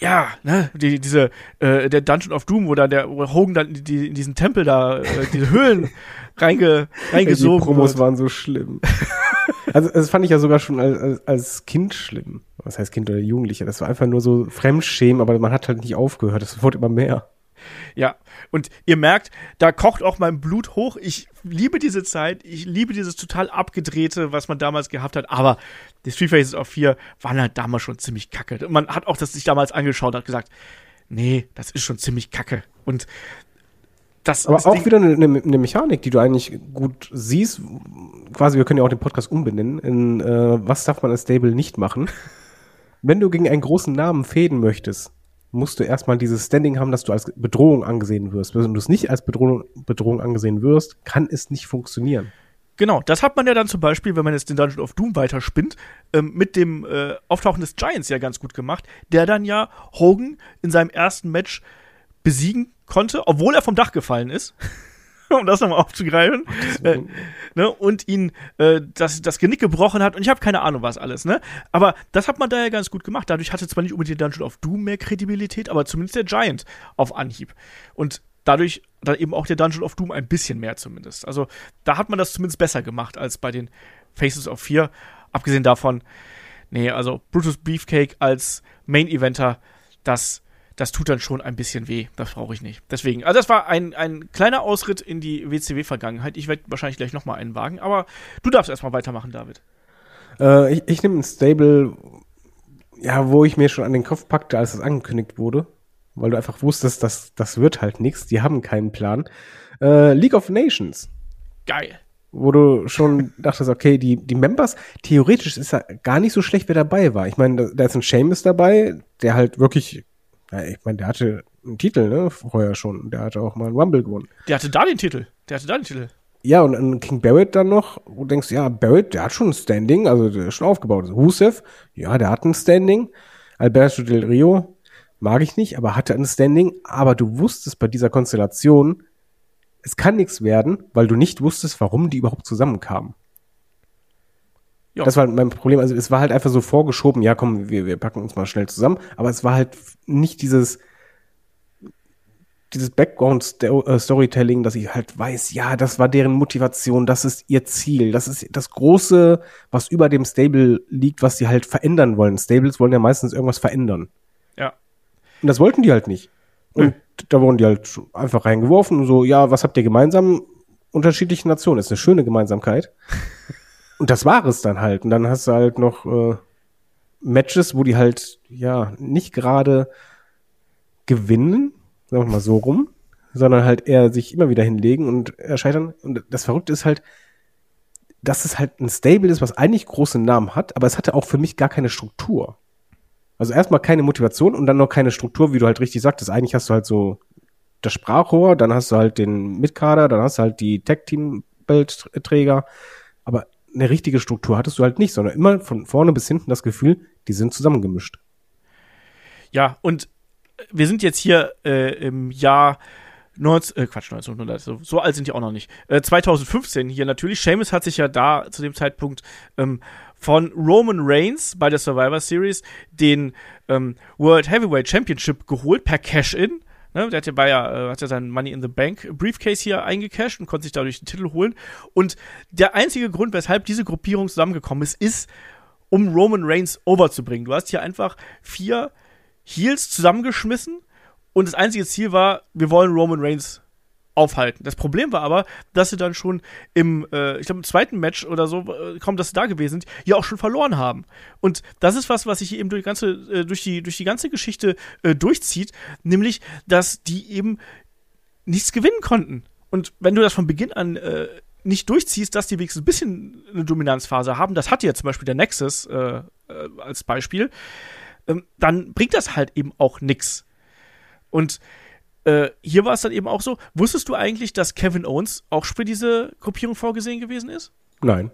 Ja, ne, die, diese, äh, der Dungeon of Doom, wo dann der wo Hogan dann in, die, in diesen Tempel da, äh, diese Höhlen reinge, Die reingesogen Promos wird. waren so schlimm. also das fand ich ja sogar schon als, als, als Kind schlimm. Was heißt Kind oder Jugendlicher? Das war einfach nur so Fremdschämen, aber man hat halt nicht aufgehört. Das wurde immer mehr. Ja, und ihr merkt, da kocht auch mein Blut hoch. Ich liebe diese Zeit, ich liebe dieses total abgedrehte, was man damals gehabt hat, aber die Three Faces of Fear waren halt damals schon ziemlich kacke. Und man hat auch das sich damals angeschaut und hat gesagt, nee, das ist schon ziemlich kacke. Und das Aber auch Ding- wieder eine, eine, eine Mechanik, die du eigentlich gut siehst. Quasi, wir können ja auch den Podcast umbenennen. In äh, was darf man als Stable nicht machen? Wenn du gegen einen großen Namen fäden möchtest, musst du erstmal dieses Standing haben, dass du als Bedrohung angesehen wirst. Wenn du es nicht als Bedrohung, Bedrohung angesehen wirst, kann es nicht funktionieren. Genau, das hat man ja dann zum Beispiel, wenn man jetzt den Dungeon of Doom weiterspinnt, ähm, mit dem äh, Auftauchen des Giants ja ganz gut gemacht, der dann ja Hogan in seinem ersten Match besiegen konnte, obwohl er vom Dach gefallen ist. um das nochmal aufzugreifen. Äh, ne, und ihn äh, das, das Genick gebrochen hat. Und ich habe keine Ahnung, was alles. Ne? Aber das hat man da ja ganz gut gemacht. Dadurch hatte zwar nicht unbedingt der Dungeon of Doom mehr Kredibilität, aber zumindest der Giant auf Anhieb. Und dadurch dann eben auch der Dungeon of Doom ein bisschen mehr zumindest. Also da hat man das zumindest besser gemacht als bei den Faces of Fear. Abgesehen davon, nee, also Brutus Beefcake als Main Eventer, das, das tut dann schon ein bisschen weh. Das brauche ich nicht. Deswegen, also das war ein, ein kleiner Ausritt in die WCW-Vergangenheit. Ich werde wahrscheinlich gleich nochmal einen wagen, aber du darfst erstmal weitermachen, David. Äh, ich ich nehme ein Stable, ja, wo ich mir schon an den Kopf packte, als es angekündigt wurde. Weil du einfach wusstest, dass das wird halt nichts. Die haben keinen Plan. Äh, League of Nations. Geil. wo du schon dachtest, okay, die, die Members, theoretisch ist ja gar nicht so schlecht, wer dabei war. Ich meine, da, da ist ein Seamus dabei, der halt wirklich, ja, ich meine, der hatte einen Titel, ne, vorher schon. Der hatte auch mal einen Rumble gewonnen. Der hatte da den Titel. Der hatte da den Titel. Ja, und an King Barrett dann noch, wo du denkst, ja, Barrett, der hat schon ein Standing, also der ist schon aufgebaut. Rusev, ja, der hat ein Standing. Alberto Del Rio, mag ich nicht, aber hatte ein Standing. Aber du wusstest bei dieser Konstellation, es kann nichts werden, weil du nicht wusstest, warum die überhaupt zusammenkamen. Ja. Das war mein Problem. Also es war halt einfach so vorgeschoben, ja komm, wir, wir packen uns mal schnell zusammen. Aber es war halt nicht dieses, dieses Background-Storytelling, dass ich halt weiß, ja, das war deren Motivation, das ist ihr Ziel, das ist das Große, was über dem Stable liegt, was sie halt verändern wollen. Stables wollen ja meistens irgendwas verändern. Ja. Und das wollten die halt nicht. Und da wurden die halt einfach reingeworfen und so, ja, was habt ihr gemeinsam? Unterschiedliche Nationen. Ist eine schöne Gemeinsamkeit. und das war es dann halt. Und dann hast du halt noch äh, Matches, wo die halt, ja, nicht gerade gewinnen, sagen wir mal so rum, sondern halt eher sich immer wieder hinlegen und erscheitern. Und das Verrückte ist halt, dass es halt ein Stable ist, was eigentlich große Namen hat, aber es hatte auch für mich gar keine Struktur. Also erstmal keine Motivation und dann noch keine Struktur, wie du halt richtig sagtest. Eigentlich hast du halt so das Sprachrohr, dann hast du halt den Mitkader, dann hast du halt die Tech-Team-Beltträger. Aber eine richtige Struktur hattest du halt nicht, sondern immer von vorne bis hinten das Gefühl, die sind zusammengemischt. Ja, und wir sind jetzt hier äh, im Jahr 19, äh, Quatsch, 1900, so, so alt sind die auch noch nicht. Äh, 2015 hier natürlich. Seamus hat sich ja da zu dem Zeitpunkt ähm, von Roman Reigns bei der Survivor Series den ähm, World Heavyweight Championship geholt per Cash-In. Ne, der hat ja, bei, äh, hat ja sein Money in the Bank Briefcase hier eingecashed und konnte sich dadurch den Titel holen. Und der einzige Grund, weshalb diese Gruppierung zusammengekommen ist, ist, um Roman Reigns overzubringen. Du hast hier einfach vier Heels zusammengeschmissen und das einzige Ziel war, wir wollen Roman Reigns aufhalten. Das Problem war aber, dass sie dann schon im, äh, ich glaube, im zweiten Match oder so, äh, kaum dass sie da gewesen sind, ja auch schon verloren haben. Und das ist was, was sich eben durch die ganze, äh, durch die, durch die ganze Geschichte äh, durchzieht, nämlich, dass die eben nichts gewinnen konnten. Und wenn du das von Beginn an äh, nicht durchziehst, dass die wenigstens ein bisschen eine Dominanzphase haben, das hat ja zum Beispiel der Nexus äh, äh, als Beispiel, ähm, dann bringt das halt eben auch nichts. Und äh, hier war es dann eben auch so. Wusstest du eigentlich, dass Kevin Owens auch für diese Gruppierung vorgesehen gewesen ist? Nein.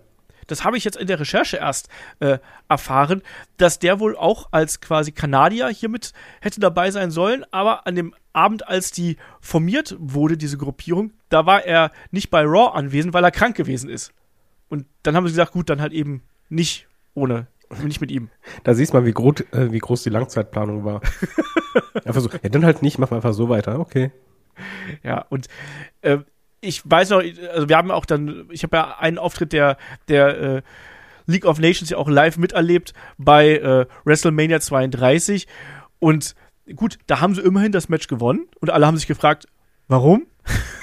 Das habe ich jetzt in der Recherche erst äh, erfahren, dass der wohl auch als quasi Kanadier hiermit hätte dabei sein sollen, aber an dem Abend, als die formiert wurde, diese Gruppierung, da war er nicht bei Raw anwesend, weil er krank gewesen ist. Und dann haben sie gesagt, gut, dann halt eben nicht ohne nicht mit ihm. Da siehst du mal, wie, groß, äh, wie groß die Langzeitplanung war. einfach so, ja, dann halt nicht, machen wir einfach so weiter, okay. Ja, und äh, ich weiß noch, also wir haben auch dann, ich habe ja einen Auftritt der, der äh, League of Nations ja auch live miterlebt bei äh, WrestleMania 32 und gut, da haben sie immerhin das Match gewonnen und alle haben sich gefragt, warum?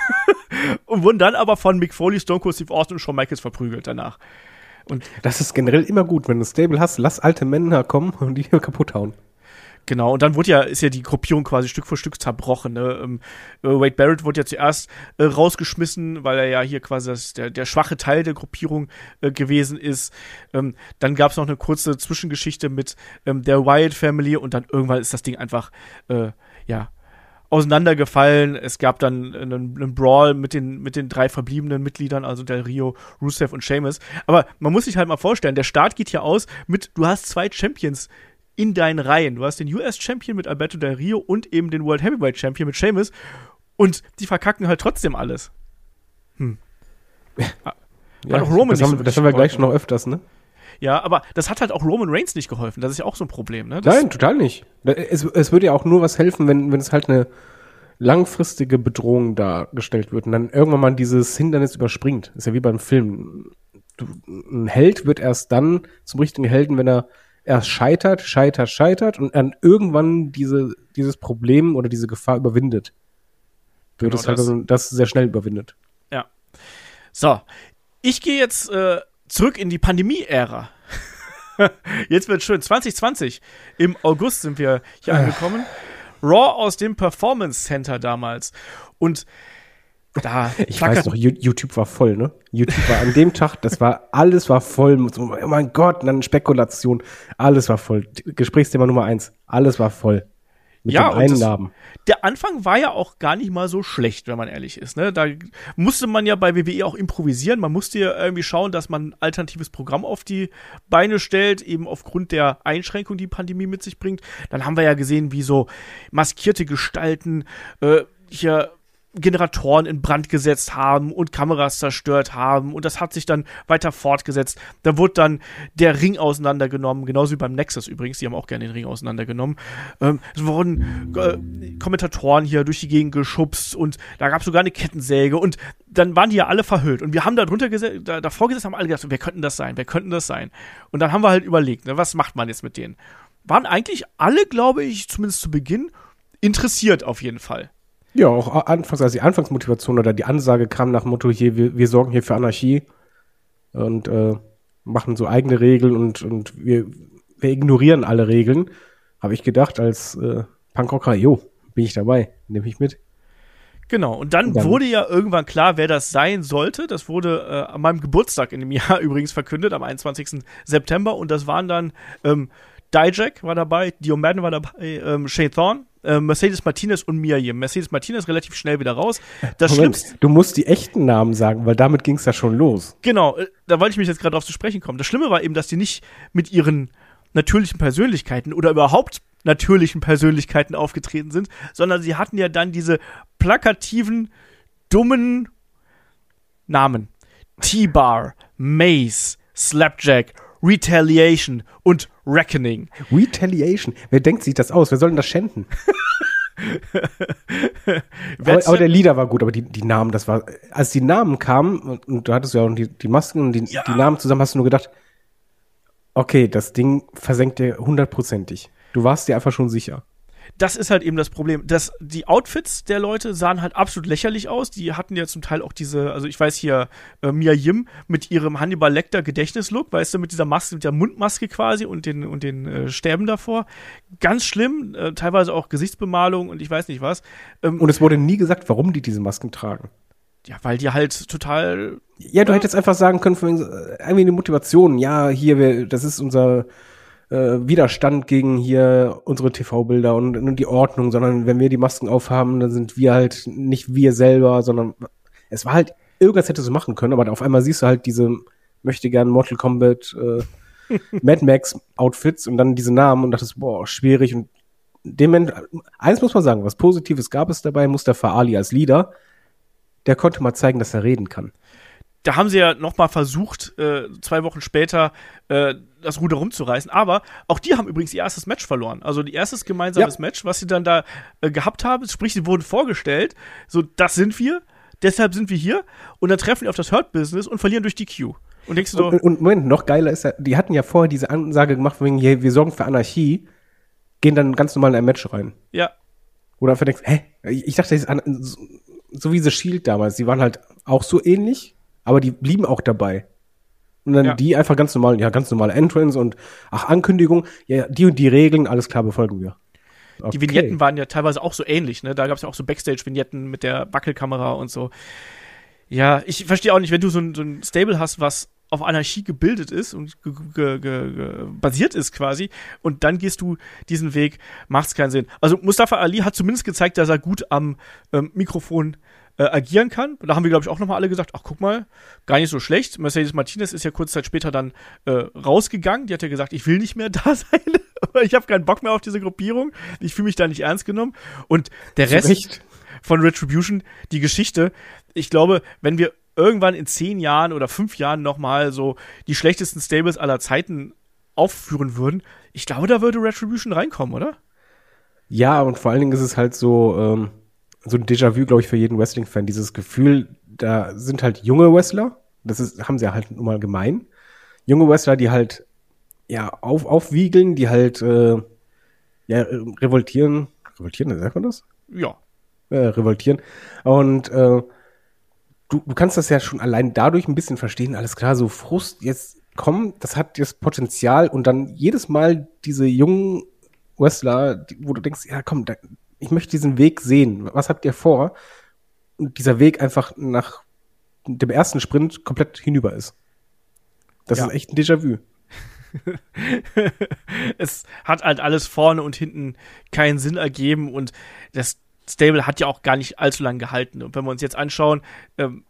und wurden dann aber von Mick Foley, Stone Cold Steve Austin und Shawn Michaels verprügelt danach. Und das ist generell immer gut, wenn du ein Stable hast, lass alte Männer kommen und die kaputt hauen. Genau, und dann wurde ja, ist ja die Gruppierung quasi Stück für Stück zerbrochen. Ne? Ähm, äh, Wade Barrett wurde ja zuerst äh, rausgeschmissen, weil er ja hier quasi das, der, der schwache Teil der Gruppierung äh, gewesen ist. Ähm, dann gab es noch eine kurze Zwischengeschichte mit ähm, der Wyatt Family und dann irgendwann ist das Ding einfach, äh, ja, auseinandergefallen. Es gab dann einen, einen, Brawl mit den, mit den drei verbliebenen Mitgliedern, also Del Rio, Rusev und Seamus. Aber man muss sich halt mal vorstellen, der Start geht hier aus mit, du hast zwei Champions in deinen Reihen. Du hast den US-Champion mit Alberto Del Rio und eben den World Heavyweight Champion mit Seamus und die verkacken halt trotzdem alles. Hm. Ja, auch Roman das, haben, so das haben wir gleich schon noch öfters, ne? Ja, aber das hat halt auch Roman Reigns nicht geholfen. Das ist ja auch so ein Problem, ne? Das Nein, total nicht. Es, es würde ja auch nur was helfen, wenn, wenn es halt eine langfristige Bedrohung dargestellt wird und dann irgendwann mal dieses Hindernis überspringt. ist ja wie beim Film. Du, ein Held wird erst dann zum richtigen Helden, wenn er erst scheitert, scheitert, scheitert und dann irgendwann diese, dieses Problem oder diese Gefahr überwindet. Wird genau es halt das. Also, das sehr schnell überwindet. Ja. So. Ich gehe jetzt äh, zurück in die Pandemie-Ära. Jetzt wird schön. 2020. Im August sind wir hier äh. angekommen. Raw aus dem Performance Center damals. Und da. Ich weiß noch, YouTube war voll, ne? YouTube war an dem Tag, das war, alles war voll. Oh mein Gott, und dann Spekulation. Alles war voll. Gesprächsthema Nummer eins. Alles war voll. Mit ja, den Einnahmen. Das, der Anfang war ja auch gar nicht mal so schlecht, wenn man ehrlich ist. Ne? Da musste man ja bei WWE auch improvisieren. Man musste ja irgendwie schauen, dass man ein alternatives Programm auf die Beine stellt, eben aufgrund der Einschränkung, die, die Pandemie mit sich bringt. Dann haben wir ja gesehen, wie so maskierte Gestalten äh, hier Generatoren in Brand gesetzt haben und Kameras zerstört haben und das hat sich dann weiter fortgesetzt. Da wurde dann der Ring auseinandergenommen, genauso wie beim Nexus übrigens, die haben auch gerne den Ring auseinandergenommen. Ähm, es wurden äh, Kommentatoren hier durch die Gegend geschubst und da gab es sogar eine Kettensäge und dann waren die ja alle verhüllt und wir haben da drunter gesetzt, da, davor gesetzt, haben alle gedacht, wer könnten das sein, wer könnten das sein? Und dann haben wir halt überlegt, ne, was macht man jetzt mit denen? Waren eigentlich alle, glaube ich, zumindest zu Beginn, interessiert auf jeden Fall. Ja, auch anfangs, also die Anfangsmotivation oder die Ansage kam nach Motto, hier, wir, wir sorgen hier für Anarchie und äh, machen so eigene Regeln und, und wir, wir ignorieren alle Regeln. Habe ich gedacht, als äh, Punkrocker, jo, bin ich dabei, nehme ich mit. Genau, und dann, und dann, wurde ja irgendwann klar, wer das sein sollte. Das wurde äh, an meinem Geburtstag in dem Jahr übrigens verkündet, am 21. September. Und das waren dann ähm, Dijak war dabei, Dio Madden war dabei, ähm, Shane Thorne äh, Mercedes Martinez und Mia Yim. Mercedes Martinez relativ schnell wieder raus. Das Moment, Schlimmste, du musst die echten Namen sagen, weil damit ging es ja schon los. genau, äh, da wollte ich mich jetzt gerade drauf zu sprechen kommen. Das Schlimme war eben, dass die nicht mit ihren natürlichen Persönlichkeiten oder überhaupt natürlichen Persönlichkeiten aufgetreten sind, sondern sie hatten ja dann diese plakativen, dummen Namen. T-Bar, Mace, Slapjack, Retaliation und Reckoning. Retaliation. Wer denkt sich das aus? Wer soll denn das schänden? Aber, aber der Lieder war gut, aber die, die Namen, das war, als die Namen kamen, und, und du hattest ja auch die, die Masken und die, Ja. die Namen zusammen, hast du nur gedacht, okay, das Ding versenkt dir hundertprozentig. Du warst dir einfach schon sicher. Das ist halt eben das Problem. Das, die Outfits der Leute sahen halt absolut lächerlich aus. Die hatten ja zum Teil auch diese, also ich weiß hier, äh, Mia Yim mit ihrem Hannibal Lecter Gedächtnislook, weißt du, mit dieser Maske, mit der Mundmaske quasi und den, und den äh, Stäben davor. Ganz schlimm, äh, teilweise auch Gesichtsbemalung und ich weiß nicht was. Ähm, Und es wurde nie gesagt, warum die diese Masken tragen. ja, weil die halt total, Ja, du Ja. hättest einfach sagen können, äh, irgendwie eine Motivation. Ja, hier, das ist unser äh, Widerstand gegen hier unsere TV-Bilder und, und die Ordnung, sondern wenn wir die Masken aufhaben, dann sind wir halt nicht wir selber, sondern es war halt, irgendwas hättest du machen können, aber auf einmal siehst du halt diese möchte gern Mortal Kombat äh, Mad Max Outfits und dann diese Namen und dachtest, boah, schwierig und dem eins muss man sagen, was Positives gab es dabei, Mustafa Ali als Leader, der konnte mal zeigen, dass er reden kann. da haben sie ja noch mal versucht, äh, zwei Wochen später äh, das Ruder rumzureißen. Aber auch die haben übrigens ihr erstes Match verloren. Also ihr erstes gemeinsames Ja. Match, was sie dann da äh, gehabt haben. Sprich, sie wurden vorgestellt, so, das sind wir, deshalb sind wir hier. Und dann treffen die auf das Hurt-Business und verlieren durch die Q. Und denkst du so, Und, und Moment, noch geiler ist ja, die hatten ja vorher diese Ansage gemacht, wegen, hier, wir sorgen für Anarchie, gehen dann ganz normal in ein Match rein. ja, Oder einfach denkst, hä? Ich ich dachte, das ist so, so wie The Shield damals, die waren halt auch so ähnlich, aber die blieben auch dabei. Und dann Ja. die einfach ganz normal, ja, ganz normale Entrance und ach, Ankündigung, ja, die und die Regeln, alles klar, befolgen wir. die Vignetten waren ja teilweise auch so ähnlich, ne? Da gab es ja auch so Backstage-Vignetten mit der Wackelkamera und so. Ja, ich verstehe auch nicht, wenn du so ein, so ein Stable hast, was auf Anarchie gebildet ist und ge ge ge basiert ist quasi, und dann gehst du diesen Weg, macht's keinen Sinn. Also Mustafa Ali hat zumindest gezeigt, dass er gut am ähm, Mikrofon äh, agieren kann. Da haben wir, glaube ich, auch nochmal alle gesagt, ach, guck mal, gar nicht so schlecht. Mercedes Martinez ist ja kurz Zeit später dann äh, rausgegangen. Die hat ja gesagt, ich will nicht mehr da sein. ich habe keinen Bock mehr auf diese Gruppierung. Ich fühle mich da nicht ernst genommen. Und der Rest Recht. von Retribution, die Geschichte, ich glaube, wenn wir irgendwann in zehn Jahren oder fünf Jahren nochmal so die schlechtesten Stables aller Zeiten aufführen würden, ich glaube, da würde Retribution reinkommen, oder? Ja, und vor allen Dingen ist es halt so, ähm, so ein Déjà-vu, glaube ich, für jeden Wrestling-Fan. Dieses Gefühl, da sind halt junge Wrestler, das ist, haben sie halt nun mal gemein. Junge Wrestler, die halt, ja, auf, aufwiegeln, die halt, äh, ja, revoltieren. Revoltieren, sagt man das? Ja. Äh, revoltieren. Und, äh, du, du kannst das ja schon allein dadurch ein bisschen verstehen. Alles klar, so Frust, jetzt komm, das hat jetzt Potenzial und dann jedes Mal diese jungen Wrestler, die, wo du denkst, ja komm, da, ich möchte diesen Weg sehen. Was habt ihr vor? Und dieser Weg einfach nach dem ersten Sprint komplett hinüber ist. Das Ja. ist echt ein Déjà-vu. es hat halt alles vorne und hinten keinen Sinn ergeben und das Stable hat ja auch gar nicht allzu lange gehalten. Und wenn wir uns jetzt anschauen, ähm,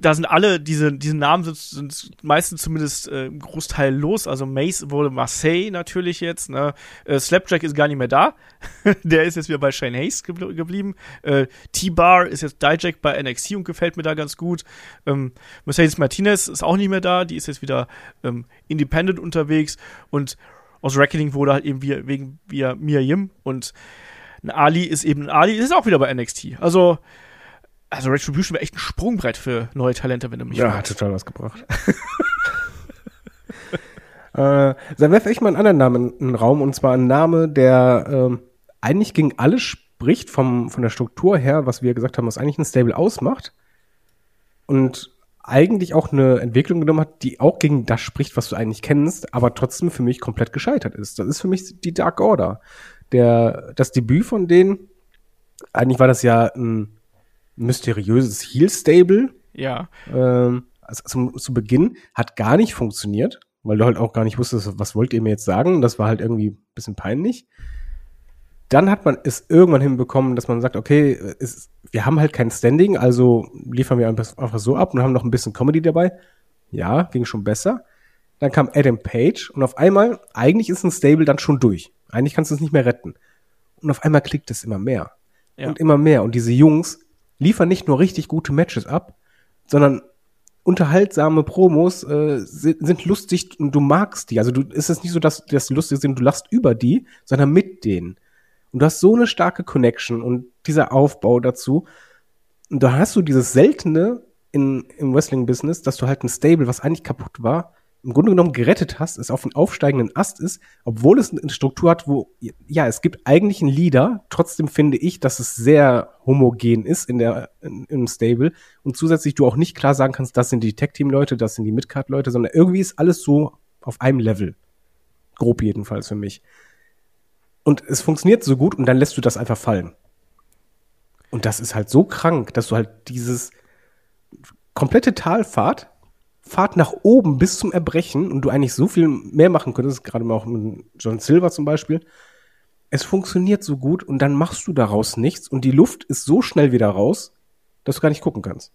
da sind alle, diese, diese Namen sind, sind meistens zumindest äh, im Großteil los. Also Mace wurde Marseille natürlich jetzt. Ne? Äh, Slapjack ist gar nicht mehr da. Der ist jetzt wieder bei Shane Hayes gebl geblieben. Äh, T-Bar ist jetzt Dijak bei NXT und gefällt mir da ganz gut. Ähm, Mercedes Martinez ist auch nicht mehr da. Die ist jetzt wieder ähm, independent unterwegs. Und aus Reckoning wurde halt eben wie, wegen via Mia Yim. Und ein Ali ist eben ein Ali, ist auch wieder bei NXT. Also also Retribution wäre echt ein Sprungbrett für neue Talente, wenn du mich Ja, hat total was gebracht. äh, dann werfe ich mal einen anderen Namen in den Raum und zwar einen Name, der ähm, eigentlich gegen alles spricht vom, von der Struktur her, was wir gesagt haben, was eigentlich ein Stable ausmacht und eigentlich auch eine Entwicklung genommen hat, die auch gegen das spricht, was du eigentlich kennst, aber trotzdem für mich komplett gescheitert ist. Das ist für mich die Dark Order. Der, das Debüt von denen, eigentlich war das ja ein mysteriöses Heel-Stable, Ja. ähm, also zum, zu Beginn hat gar nicht funktioniert, weil du halt auch gar nicht wusstest, was wollt ihr mir jetzt sagen. Das war halt irgendwie ein bisschen peinlich. dann hat man es irgendwann hinbekommen, dass man sagt, okay, es, wir haben halt kein Standing, also liefern wir einfach so ab und haben noch ein bisschen Comedy dabei. Ja, ging schon besser. Dann kam Adam Page und auf einmal, eigentlich ist ein Stable dann schon durch. Eigentlich kannst du es nicht mehr retten. Und auf einmal klickt es immer mehr. Ja. Und immer mehr. Und diese Jungs liefern nicht nur richtig gute Matches ab, sondern unterhaltsame Promos äh, sind, lustig und du magst die. Also du ist es nicht so, dass, dass die lustig sind, du lachst über die, sondern mit denen. Und du hast so eine starke Connection und dieser Aufbau dazu. Und da hast du dieses Seltene in, im Wrestling-Business, dass du halt ein Stable, was eigentlich kaputt war, im Grunde genommen gerettet hast, es auf einen aufsteigenden Ast ist, obwohl es eine Struktur hat, wo, ja, es gibt eigentlich einen Leader, trotzdem finde ich, dass es sehr homogen ist in der, in, im Stable und zusätzlich du auch nicht klar sagen kannst, das sind die Tech-Team-Leute, das sind die Midcard-Leute, sondern irgendwie ist alles so auf einem Level. Grob jedenfalls für mich. Und es funktioniert so gut und dann lässt du das einfach fallen. Und das ist halt so krank, dass du halt dieses komplette Talfahrt, Fahrt nach oben bis zum Erbrechen und du eigentlich so viel mehr machen könntest, gerade mal auch mit John Silver zum Beispiel. Es funktioniert so gut und dann machst du daraus nichts und die Luft ist so schnell wieder raus, dass du gar nicht gucken kannst.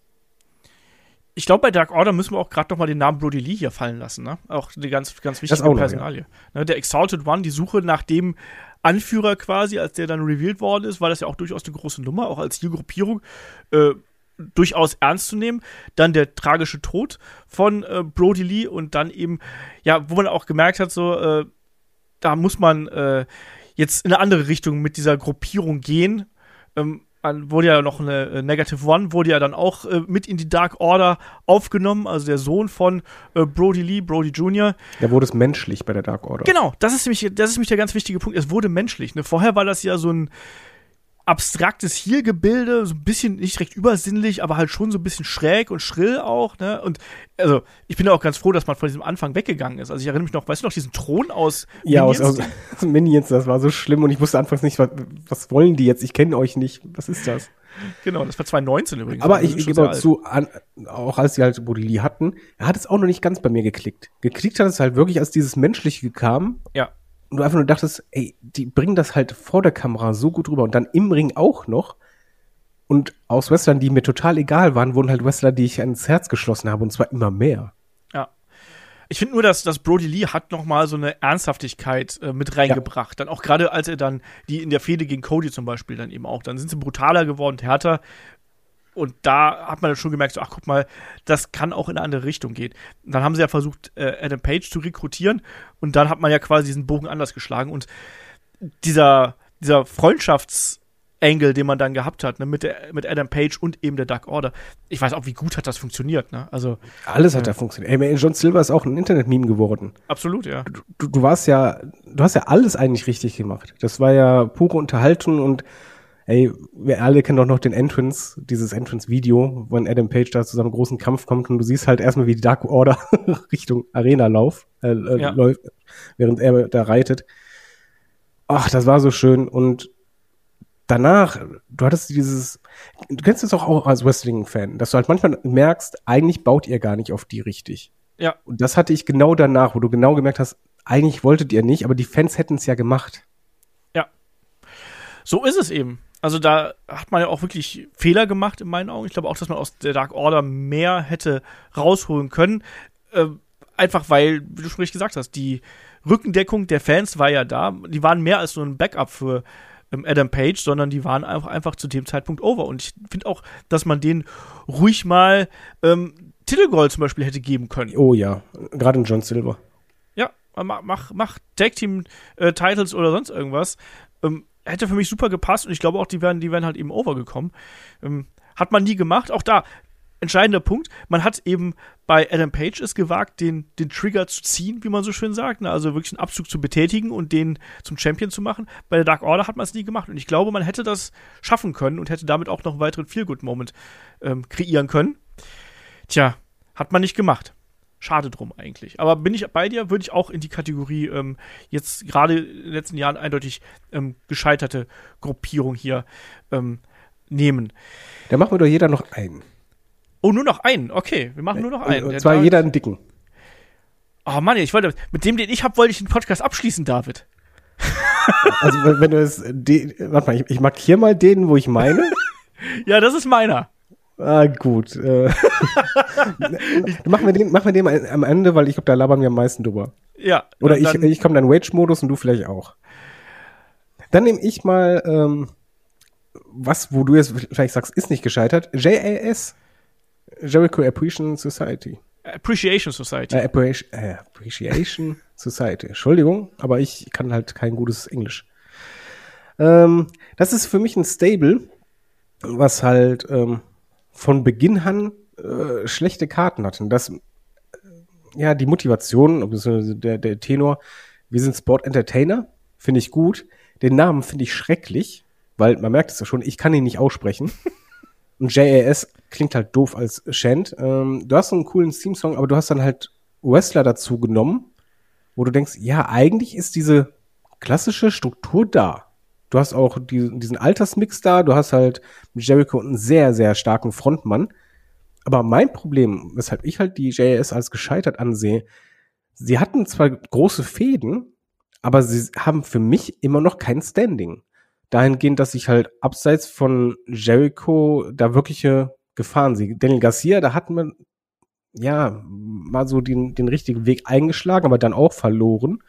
Ich glaube, bei Dark Order müssen wir auch gerade noch mal den Namen Brody Lee hier fallen lassen, ne? Auch die ganz, ganz wichtige Personalie. Ne, der Exalted One, die Suche nach dem Anführer quasi, als der dann revealed worden ist, war das ja auch durchaus eine große Nummer, auch als Zielgruppierung. Äh, durchaus ernst zu nehmen. Dann der tragische Tod von äh, Brody Lee und dann eben, ja, wo man auch gemerkt hat, so, äh, da muss man äh, jetzt in eine andere Richtung mit dieser Gruppierung gehen. Ähm, an, wurde ja noch eine äh, Negative One, wurde ja dann auch äh, mit in die Dark Order aufgenommen, also der Sohn von äh, Brody Lee, Brody Jr. Da wurde es menschlich bei der Dark Order. Genau, das ist nämlich, das ist nämlich der ganz wichtige Punkt. Es wurde menschlich. Ne? Vorher war das ja so ein abstraktes Hier-Gebilde, so ein bisschen nicht recht übersinnlich, aber halt schon so ein bisschen schräg und schrill auch, ne? Und also, ich bin ja auch ganz froh, dass man von diesem Anfang weggegangen ist. Also ich erinnere mich noch, weißt du noch, diesen Thron aus Ja, aus, Minions? aus, aus Minions, das war so schlimm und ich wusste anfangs nicht, was, was wollen die jetzt? Ich kenne euch nicht. Was ist das? Genau, das war 2019 übrigens. Aber Also ich, gebe auch zu, an, auch als sie halt Bodili hatten, er hat es auch noch nicht ganz bei mir geklickt. Geklickt hat es halt wirklich, als dieses Menschliche kam Ja, du einfach nur dachtest, ey, die bringen das halt vor der Kamera so gut rüber und dann im Ring auch noch. Und aus Wrestlern, die mir total egal waren, wurden halt Wrestler, die ich ans Herz geschlossen habe und zwar immer mehr. ja. Ich finde nur, dass, dass Brody Lee hat noch mal so eine Ernsthaftigkeit äh, mit reingebracht. Dann auch gerade, als er dann die in der Fehde gegen Cody zum Beispiel dann eben auch, dann sind sie brutaler geworden, härter. Und da hat man dann schon gemerkt, so, ach guck mal, das kann auch in eine andere Richtung gehen. Und dann haben sie ja versucht, äh, Adam Page zu rekrutieren und dann hat man ja quasi diesen Bogen anders geschlagen. Und dieser, dieser Freundschaftsangle, den man dann gehabt hat, ne, mit, der, mit Adam Page und eben der Dark Order, ich weiß auch, wie gut hat das funktioniert, ne? Also Alles hat da funktioniert. Ey, John Silver ist auch ein Internet-Meme geworden. absolut, ja. du, du warst ja, du hast ja alles eigentlich richtig gemacht. Das war ja pure Unterhaltung und ey, wir alle kennen doch noch den Entrance, dieses Entrance-Video, wenn Adam Page da zu seinem großen Kampf kommt und du siehst halt erstmal, wie die Dark Order Richtung Arena lauf, äh, äh, Ja. läuft, während er da reitet. Ach, das war so schön und danach, du hattest dieses, du kennst es auch, auch als Wrestling-Fan, dass du halt manchmal merkst, eigentlich baut ihr gar nicht auf die richtig. Ja, Und das hatte ich genau danach, wo du genau gemerkt hast, eigentlich wolltet ihr nicht, aber die Fans hätten es ja gemacht. so ist es eben. Also da hat man ja auch wirklich Fehler gemacht in meinen Augen. Ich glaube auch, dass man aus der Dark Order mehr hätte rausholen können. Äh, einfach weil, wie du schon richtig gesagt hast, die Rückendeckung der Fans war ja da. Die waren mehr als nur ein Backup für ähm, Adam Page, sondern die waren einfach, einfach zu dem Zeitpunkt over. Und ich finde auch, dass man denen ruhig mal ähm, Titelgold zum Beispiel hätte geben können. Oh ja, gerade in John Silver. Ja, mach, mach, mach Tag Team äh, Titles oder sonst irgendwas. Ähm, hätte für mich super gepasst und ich glaube auch, die wären, die wären halt eben overgekommen. Ähm, hat man nie gemacht. Auch da, entscheidender Punkt, man hat eben bei Adam Page es gewagt, den, den Trigger zu ziehen, wie man so schön sagt. Ne? Also wirklich einen Abzug zu betätigen und den zum Champion zu machen. Bei der Dark Order hat man es nie gemacht. Und ich glaube, man hätte das schaffen können und hätte damit auch noch einen weiteren Feel-Good-Moment ähm, kreieren können. Tja, hat man nicht gemacht. Schade drum eigentlich. Aber bin ich bei dir, würde ich auch in die Kategorie ähm, jetzt gerade in den letzten Jahren eindeutig ähm, gescheiterte Gruppierung hier ähm, nehmen. Da machen wir doch jeder noch einen. Oh, nur noch einen. Okay, wir machen nur noch einen. Und zwar jeder einen dicken. Oh Mann, ich wollte, mit dem, den ich habe, wollte ich den Podcast abschließen, David. Also wenn, du es, warte mal, ich, ich markiere mal den, wo ich meine. Ja, das ist meiner. Ah, gut. Äh, machen wir den, machen wir den mal am Ende, weil ich glaube, da labern wir am meisten drüber. Ja. Oder ich, ich komme dann Wage-Modus und du vielleicht auch. Dann nehme ich mal, ähm, was, wo du jetzt vielleicht sagst, ist nicht gescheitert. JAS. Jericho Appreciation Society. Appreciation Society. Äh, Appreciation, äh, Appreciation Society. Entschuldigung, aber ich kann halt kein gutes Englisch. Ähm, das ist für mich ein Stable, was halt ähm, von Beginn an äh, schlechte Karten hatten. Das, äh, ja, die Motivation, beziehungsweise der, der Tenor, wir sind Sport Entertainer, finde ich gut. Den Namen finde ich schrecklich, weil man merkt es ja schon, ich kann ihn nicht aussprechen. Und JAS klingt halt doof als Chant. Ähm, du hast so einen coolen Theme-Song, aber du hast dann halt Wrestler dazu genommen, wo du denkst, ja, eigentlich ist diese klassische Struktur da. Du hast auch die, diesen Altersmix da, du hast halt mit Jericho einen sehr, sehr starken Frontmann. Aber mein Problem, weshalb ich halt die JAS als gescheitert ansehe, sie hatten zwar große Fäden, aber sie haben für mich immer noch kein Standing. Dahingehend, dass ich halt abseits von Jericho da wirkliche Gefahren sehe. Daniel Garcia, da hat man ja mal so den, den richtigen Weg eingeschlagen, aber dann auch verloren.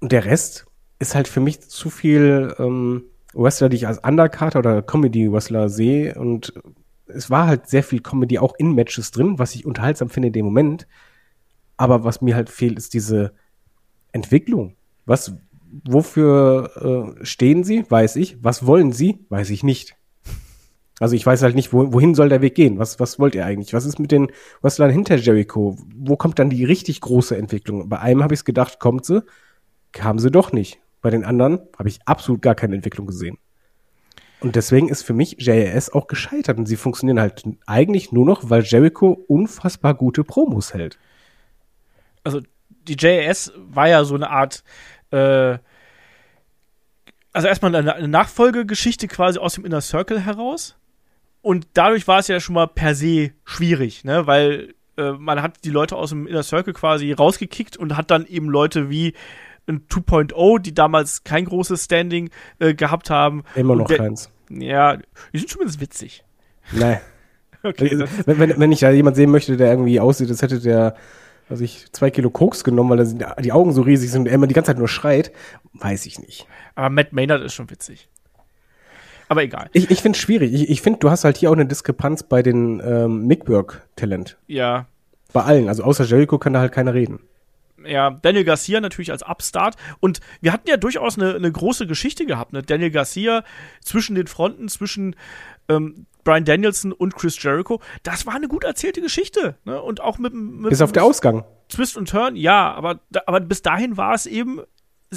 Und der Rest ist halt für mich zu viel ähm, Wrestler, die ich als Undercarter oder Comedy-Wrestler sehe. Und es war halt sehr viel Comedy auch in Matches drin, was ich unterhaltsam finde in dem Moment. Aber was mir halt fehlt, ist diese Entwicklung. Was, wofür äh, stehen sie? Weiß ich. Was wollen sie? Weiß ich nicht. Also ich weiß halt nicht, wo, wohin soll der Weg gehen? Was, was wollt ihr eigentlich? Was ist mit den Wrestlern hinter Jericho? Wo kommt dann die richtig große Entwicklung? Bei einem habe ich es gedacht, kommt sie, kam sie doch nicht. Bei den anderen habe ich absolut gar keine Entwicklung gesehen. Und deswegen ist für mich JAS auch gescheitert. Und sie funktionieren halt eigentlich nur noch, weil Jericho unfassbar gute Promos hält. also die JAS war ja so eine Art, äh, also erstmal eine, eine Nachfolgegeschichte quasi aus dem Inner Circle heraus. Und dadurch war es ja schon mal per se schwierig, ne? Weil äh, man hat die Leute aus dem Inner Circle quasi rausgekickt und hat dann eben Leute wie ein 2.0, die damals kein großes Standing äh, gehabt haben. Immer noch der- keins. Ja, die sind zumindest witzig. Nee. Okay, das, wenn, wenn, wenn ich da jemand sehen möchte, der irgendwie aussieht, als hätte der, weiß ich, zwei Kilo Koks genommen, weil sind- die Augen so riesig sind und er immer die ganze Zeit nur schreit, weiß ich nicht. aber Matt Maynard ist schon witzig. Aber egal. Ich, ich finde es schwierig. Ich, ich finde, du hast halt hier auch eine Diskrepanz bei den ähm, Mickwork-Talent. Ja, Bei allen. Also außer Jericho kann da halt keiner reden. Ja, Daniel Garcia natürlich als Upstart. Und wir hatten ja durchaus eine, eine große Geschichte gehabt. Ne? Daniel Garcia zwischen den Fronten, zwischen ähm, Brian Danielson und Chris Jericho. Das war eine gut erzählte Geschichte. Ne? Und auch mit, mit Bis auf der Ausgang. Twist und Turn, ja, aber, aber bis dahin war es eben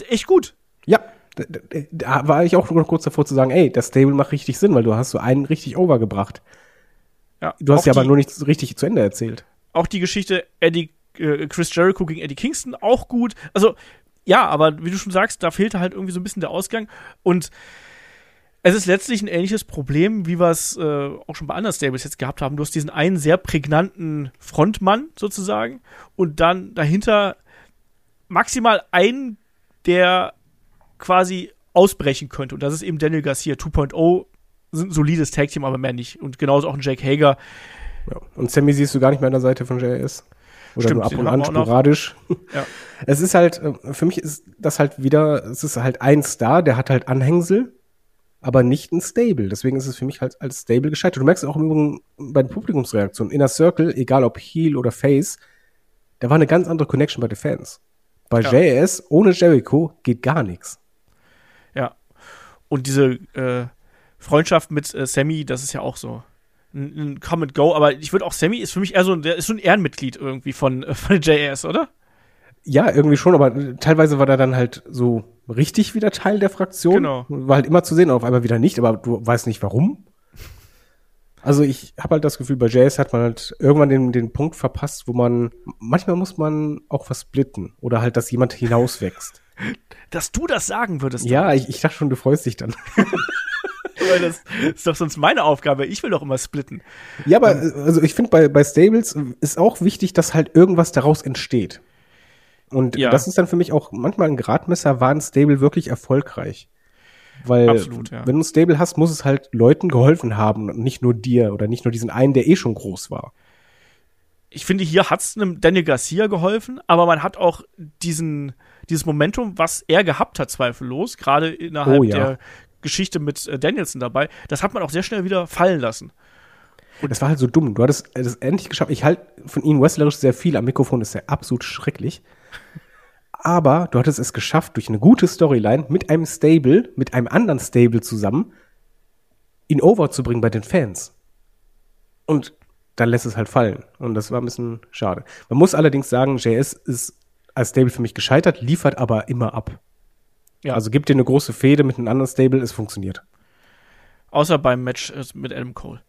echt gut. Ja. Da, war ich auch noch kurz davor zu sagen, ey, das Stable macht richtig Sinn, weil du hast so einen richtig overgebracht. Ja, Du hast ja aber nur nicht richtig zu Ende erzählt. auch die Geschichte Eddie, äh, Chris Jericho gegen Eddie Kingston auch gut. Also, ja, aber wie du schon sagst, da fehlte halt irgendwie so ein bisschen der Ausgang. Und es ist letztlich ein ähnliches Problem, wie wir es äh, auch schon bei anderen Stables jetzt gehabt haben. Du hast diesen einen sehr prägnanten Frontmann sozusagen und dann dahinter maximal einen, der quasi ausbrechen könnte. Und das ist eben Daniel Garcia 2.0. Sind ein solides Tag-Team, aber mehr nicht. Und genauso auch ein Jake Hager. Ja. Und Sammy siehst du gar nicht mehr an der Seite von JS. Oder Stimmt, nur ab und an sporadisch. Ja. Es ist halt, äh, für mich ist das halt wieder, es ist halt ein Star, der hat halt Anhängsel, aber nicht ein Stable. Deswegen ist es für mich halt als Stable gescheitert. Du merkst auch im Übrigen bei den Publikumsreaktionen, Inner Circle, egal ob Heel oder Face, da war eine ganz andere Connection bei den Fans. Bei Ja. JS ohne Jericho geht gar nichts. Ja. Und diese äh, Freundschaft mit äh, Sammy, das ist ja auch so ein, ein Come and Go. Aber ich würde auch, Sammy ist für mich eher so, ein- der ist so ein Ehrenmitglied irgendwie von, äh, von JS, oder? Ja, irgendwie schon, aber teilweise war der dann halt so richtig wieder Teil der Fraktion. Genau. War halt immer zu sehen, auf einmal wieder nicht, aber du weißt nicht warum. Also ich habe halt das Gefühl, bei JS hat man halt irgendwann den, den Punkt verpasst, wo man, manchmal muss man auch was splitten oder halt, dass jemand hinauswächst. Dass du das sagen würdest. ja, ich, ich dachte schon, du freust dich dann. Weil das ist doch sonst meine Aufgabe. Ich will doch immer splitten. ja, aber also ich finde, bei, bei Stables ist auch wichtig, dass halt irgendwas daraus entsteht. Und Ja. das ist dann für mich auch manchmal ein Gradmesser, war ein Stable wirklich erfolgreich. Weil Absolut, ja. wenn du ein Stable hast, muss es halt Leuten geholfen haben und nicht nur dir oder nicht nur diesen einen, der eh schon groß war. ich finde, hier hat es einem Daniel Garcia geholfen, aber man hat auch diesen, dieses Momentum, was er gehabt hat, zweifellos, gerade innerhalb Oh, ja. der Geschichte mit äh, Danielson dabei, das hat man auch sehr schnell wieder fallen lassen. Und das war halt so dumm. Du hattest es endlich geschafft. Ich halte von ihm wrestlerisch sehr viel. Am Mikrofon ist er absolut schrecklich. Aber du hattest es geschafft, durch eine gute Storyline mit einem Stable, mit einem anderen Stable zusammen, ihn over zu bringen bei den Fans. Und dann lässt es halt fallen. Und das war ein bisschen schade. Man muss allerdings sagen, JS ist als Stable für mich gescheitert, liefert aber immer ab. Ja. Also gibt dir eine große Fehde mit einem anderen Stable, es funktioniert. Außer beim Match äh, mit Adam Cole.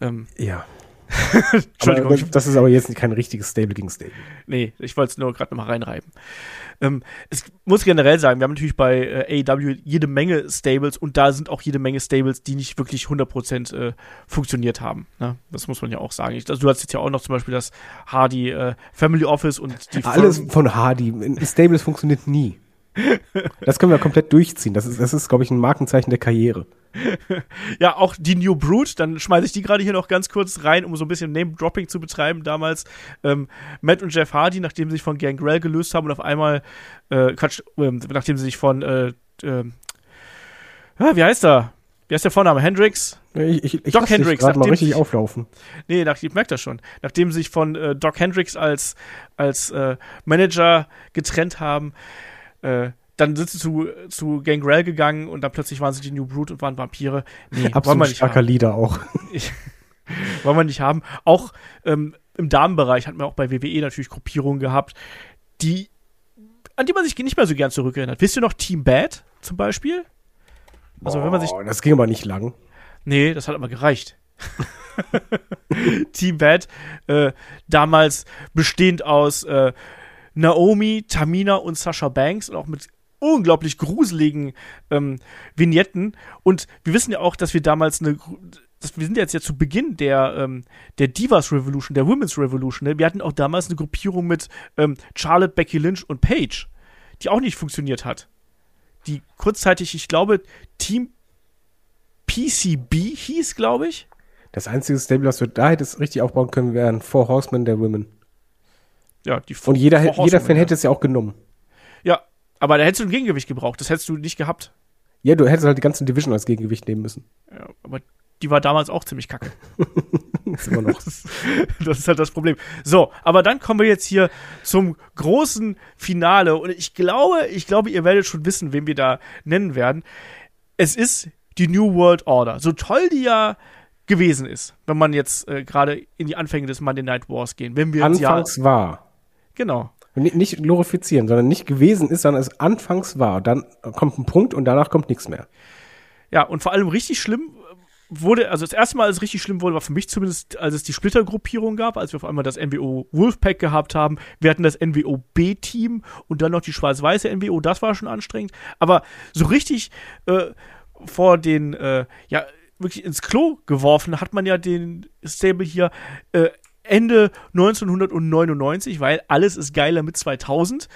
Ähm, Ja. Entschuldigung, Aber ich, das ist aber jetzt kein richtiges Stable gegen Stable. nee, ich wollte es nur gerade nochmal reinreiben. Ähm, es muss generell sagen, wir haben natürlich bei äh, AEW jede Menge Stables und da sind auch jede Menge Stables, die nicht wirklich 100% äh, funktioniert haben. Ne? Das muss man ja auch sagen. Ich, also, du hast jetzt ja auch noch zum Beispiel das Hardy äh, Family Office und die Alles Firmen- von Hardy. Stables funktioniert nie. Das können wir komplett durchziehen. Das ist, das ist glaube ich, ein Markenzeichen der Karriere. Ja, auch die New Brood, dann schmeiße ich die gerade hier noch ganz kurz rein, um so ein bisschen Name-Dropping zu betreiben damals. Ähm, Matt und Jeff Hardy, nachdem sie sich von Gangrel gelöst haben und auf einmal, äh, Quatsch, ähm, nachdem sie sich von, äh, ja, wie heißt er? Wie heißt der Vorname? Hendrix? Ich, ich, ich Doc Hendricks, gerade mal nachdem richtig ich- auflaufen. Nee, nach, ich merke das schon. Nachdem sie sich von äh, Doc Hendricks als, als äh, Manager getrennt haben, äh, dann sind sie zu, zu Gangrel gegangen und dann plötzlich waren sie die New Brood und waren Vampire. Nee, wollen wir Absolut nicht starker haben. Leader auch. wollen wir nicht haben. Auch ähm, im Damenbereich hatten wir auch bei WWE natürlich Gruppierungen gehabt, die, an die man sich nicht mehr so gern zurückerinnert. Wisst ihr noch Team Bad zum Beispiel? Also wenn man sich Oh, das ging aber nicht lang. Nee, das hat aber gereicht. Team Bad, äh, damals bestehend aus äh, Naomi, Tamina und Sasha Banks und auch mit unglaublich gruseligen ähm, Vignetten. Und wir wissen ja auch, dass wir damals eine. Das, wir sind jetzt ja zu Beginn der, ähm, der Divas Revolution, der Women's Revolution. Ne? Wir hatten auch damals eine Gruppierung mit ähm, Charlotte, Becky Lynch und Paige, die auch nicht funktioniert hat. Die kurzzeitig, ich glaube, Team PCB hieß, glaube ich. Das einzige Stable, was wir da hättest richtig aufbauen können, wären Four Horsemen der Women. Ja, die Und jeder, jeder Fan ja. hätte es ja auch genommen. Ja, aber da hättest du ein Gegengewicht gebraucht. Das hättest du nicht gehabt. Ja, du hättest halt die ganzen Division als Gegengewicht nehmen müssen. Ja, aber die war damals auch ziemlich kacke. ist immer noch. Das ist halt das Problem. So, aber dann kommen wir jetzt hier zum großen Finale. Und ich glaube, ich glaube, ihr werdet schon wissen, wen wir da nennen werden. Es ist die New World Order. So toll die ja gewesen ist, wenn man jetzt äh, gerade in die Anfänge des Monday Night Wars gehen. Wenn wir Anfangs war. Genau. Nicht glorifizieren, sondern nicht gewesen ist, sondern es anfangs war. Dann kommt ein Punkt und danach kommt nichts mehr. Ja, und vor allem richtig schlimm wurde, also das erste Mal, als es richtig schlimm wurde, war für mich zumindest, als es die Splittergruppierung gab, als wir auf einmal das NWO Wolfpack gehabt haben. Wir hatten das NWO B-Team und dann noch die schwarz-weiße NWO, das war schon anstrengend. Aber so richtig äh, vor den, äh, ja, wirklich ins Klo geworfen hat man ja den Stable hier äh, Ende 1999, weil alles ist geiler mit 2000.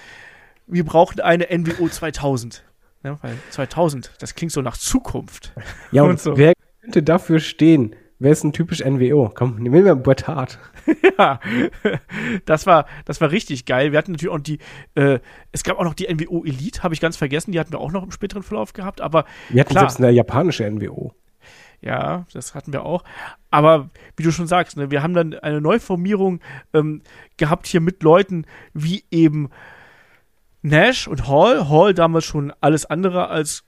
Wir brauchten eine NWO 2000. Ja, weil 2000, das klingt so nach Zukunft. Ja, und, Und so. wer könnte dafür stehen? Wer ist ein typisch NWO? Komm, nehmen wir Bret Hart. ja, das war, das war richtig geil. Wir hatten natürlich auch die, äh, es gab auch noch die NWO Elite, habe ich ganz vergessen, die hatten wir auch noch im späteren Verlauf gehabt, aber Wir hatten Klar. selbst eine japanische NWO. Ja, das hatten wir auch. Aber wie du schon sagst, ne, wir haben dann eine Neuformierung ähm, gehabt hier mit Leuten wie eben Nash und Hall. Hall damals schon alles andere als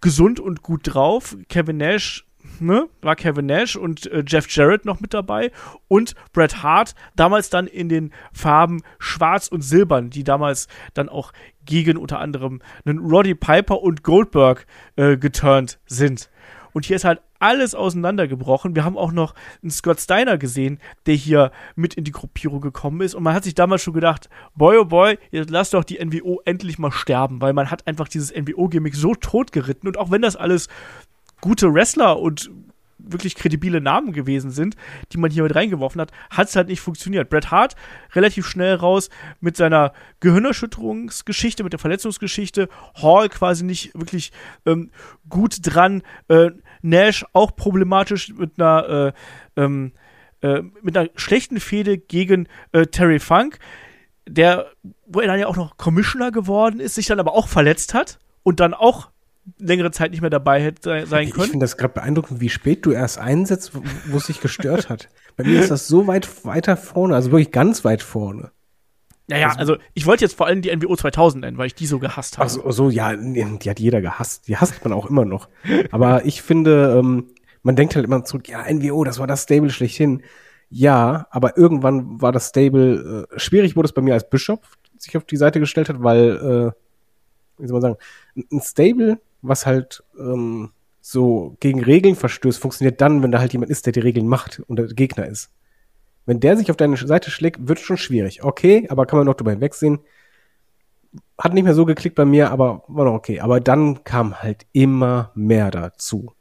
gesund und gut drauf. Kevin Nash, ne, war Kevin Nash und äh, Jeff Jarrett noch mit dabei. Und Bret Hart, damals dann in den Farben schwarz und silbern, die damals dann auch gegen unter anderem einen Roddy Piper und Goldberg äh, geturnt sind. Und hier ist halt alles auseinandergebrochen. Wir haben auch noch einen Scott Steiner gesehen, der hier mit in die Gruppierung gekommen ist. Und man hat sich damals schon gedacht, boy oh boy, jetzt lass doch die NWO endlich mal sterben, weil man hat einfach dieses NWO-Gimmick so tot geritten. Und auch wenn das alles gute Wrestler und wirklich kredibile Namen gewesen sind, die man hier mit reingeworfen hat, hat es halt nicht funktioniert. Bret Hart relativ schnell raus mit seiner Gehirnerschütterungsgeschichte, mit der Verletzungsgeschichte, Hall quasi nicht wirklich ähm, gut dran, äh, Nash auch problematisch mit einer äh, ähm, äh, mit einer schlechten Fehde gegen äh, Terry Funk, der, wo er dann ja auch noch Commissioner geworden ist, sich dann aber auch verletzt hat und dann auch längere Zeit nicht mehr dabei hätte sein können. Ich finde das gerade beeindruckend, wie spät du erst einsetzt, wo es sich gestört hat. Bei mir ist das so weit weiter vorne, also wirklich ganz weit vorne. Naja, also ich wollte jetzt vor allem die NWO 2000 nennen, weil ich die so gehasst habe. Ach so, so, ja, die hat jeder gehasst. Die hasst man auch immer noch. Aber ich finde, ähm, man denkt halt immer zurück, ja, NWO, das war das Stable schlechthin. Ja, aber irgendwann war das Stable, äh, schwierig wurde es bei mir als Bischof sich auf die Seite gestellt hat, weil, äh, wie soll man sagen, ein Stable, was halt ähm, so gegen Regeln verstößt, funktioniert dann, wenn da halt jemand ist, der die Regeln macht und der Gegner ist. Wenn der sich auf deine Seite schlägt, wird schon schwierig. Okay, aber kann man noch drüber hinwegsehen. Hat nicht mehr so geklickt bei mir, aber war noch okay. Aber dann kam halt immer mehr dazu.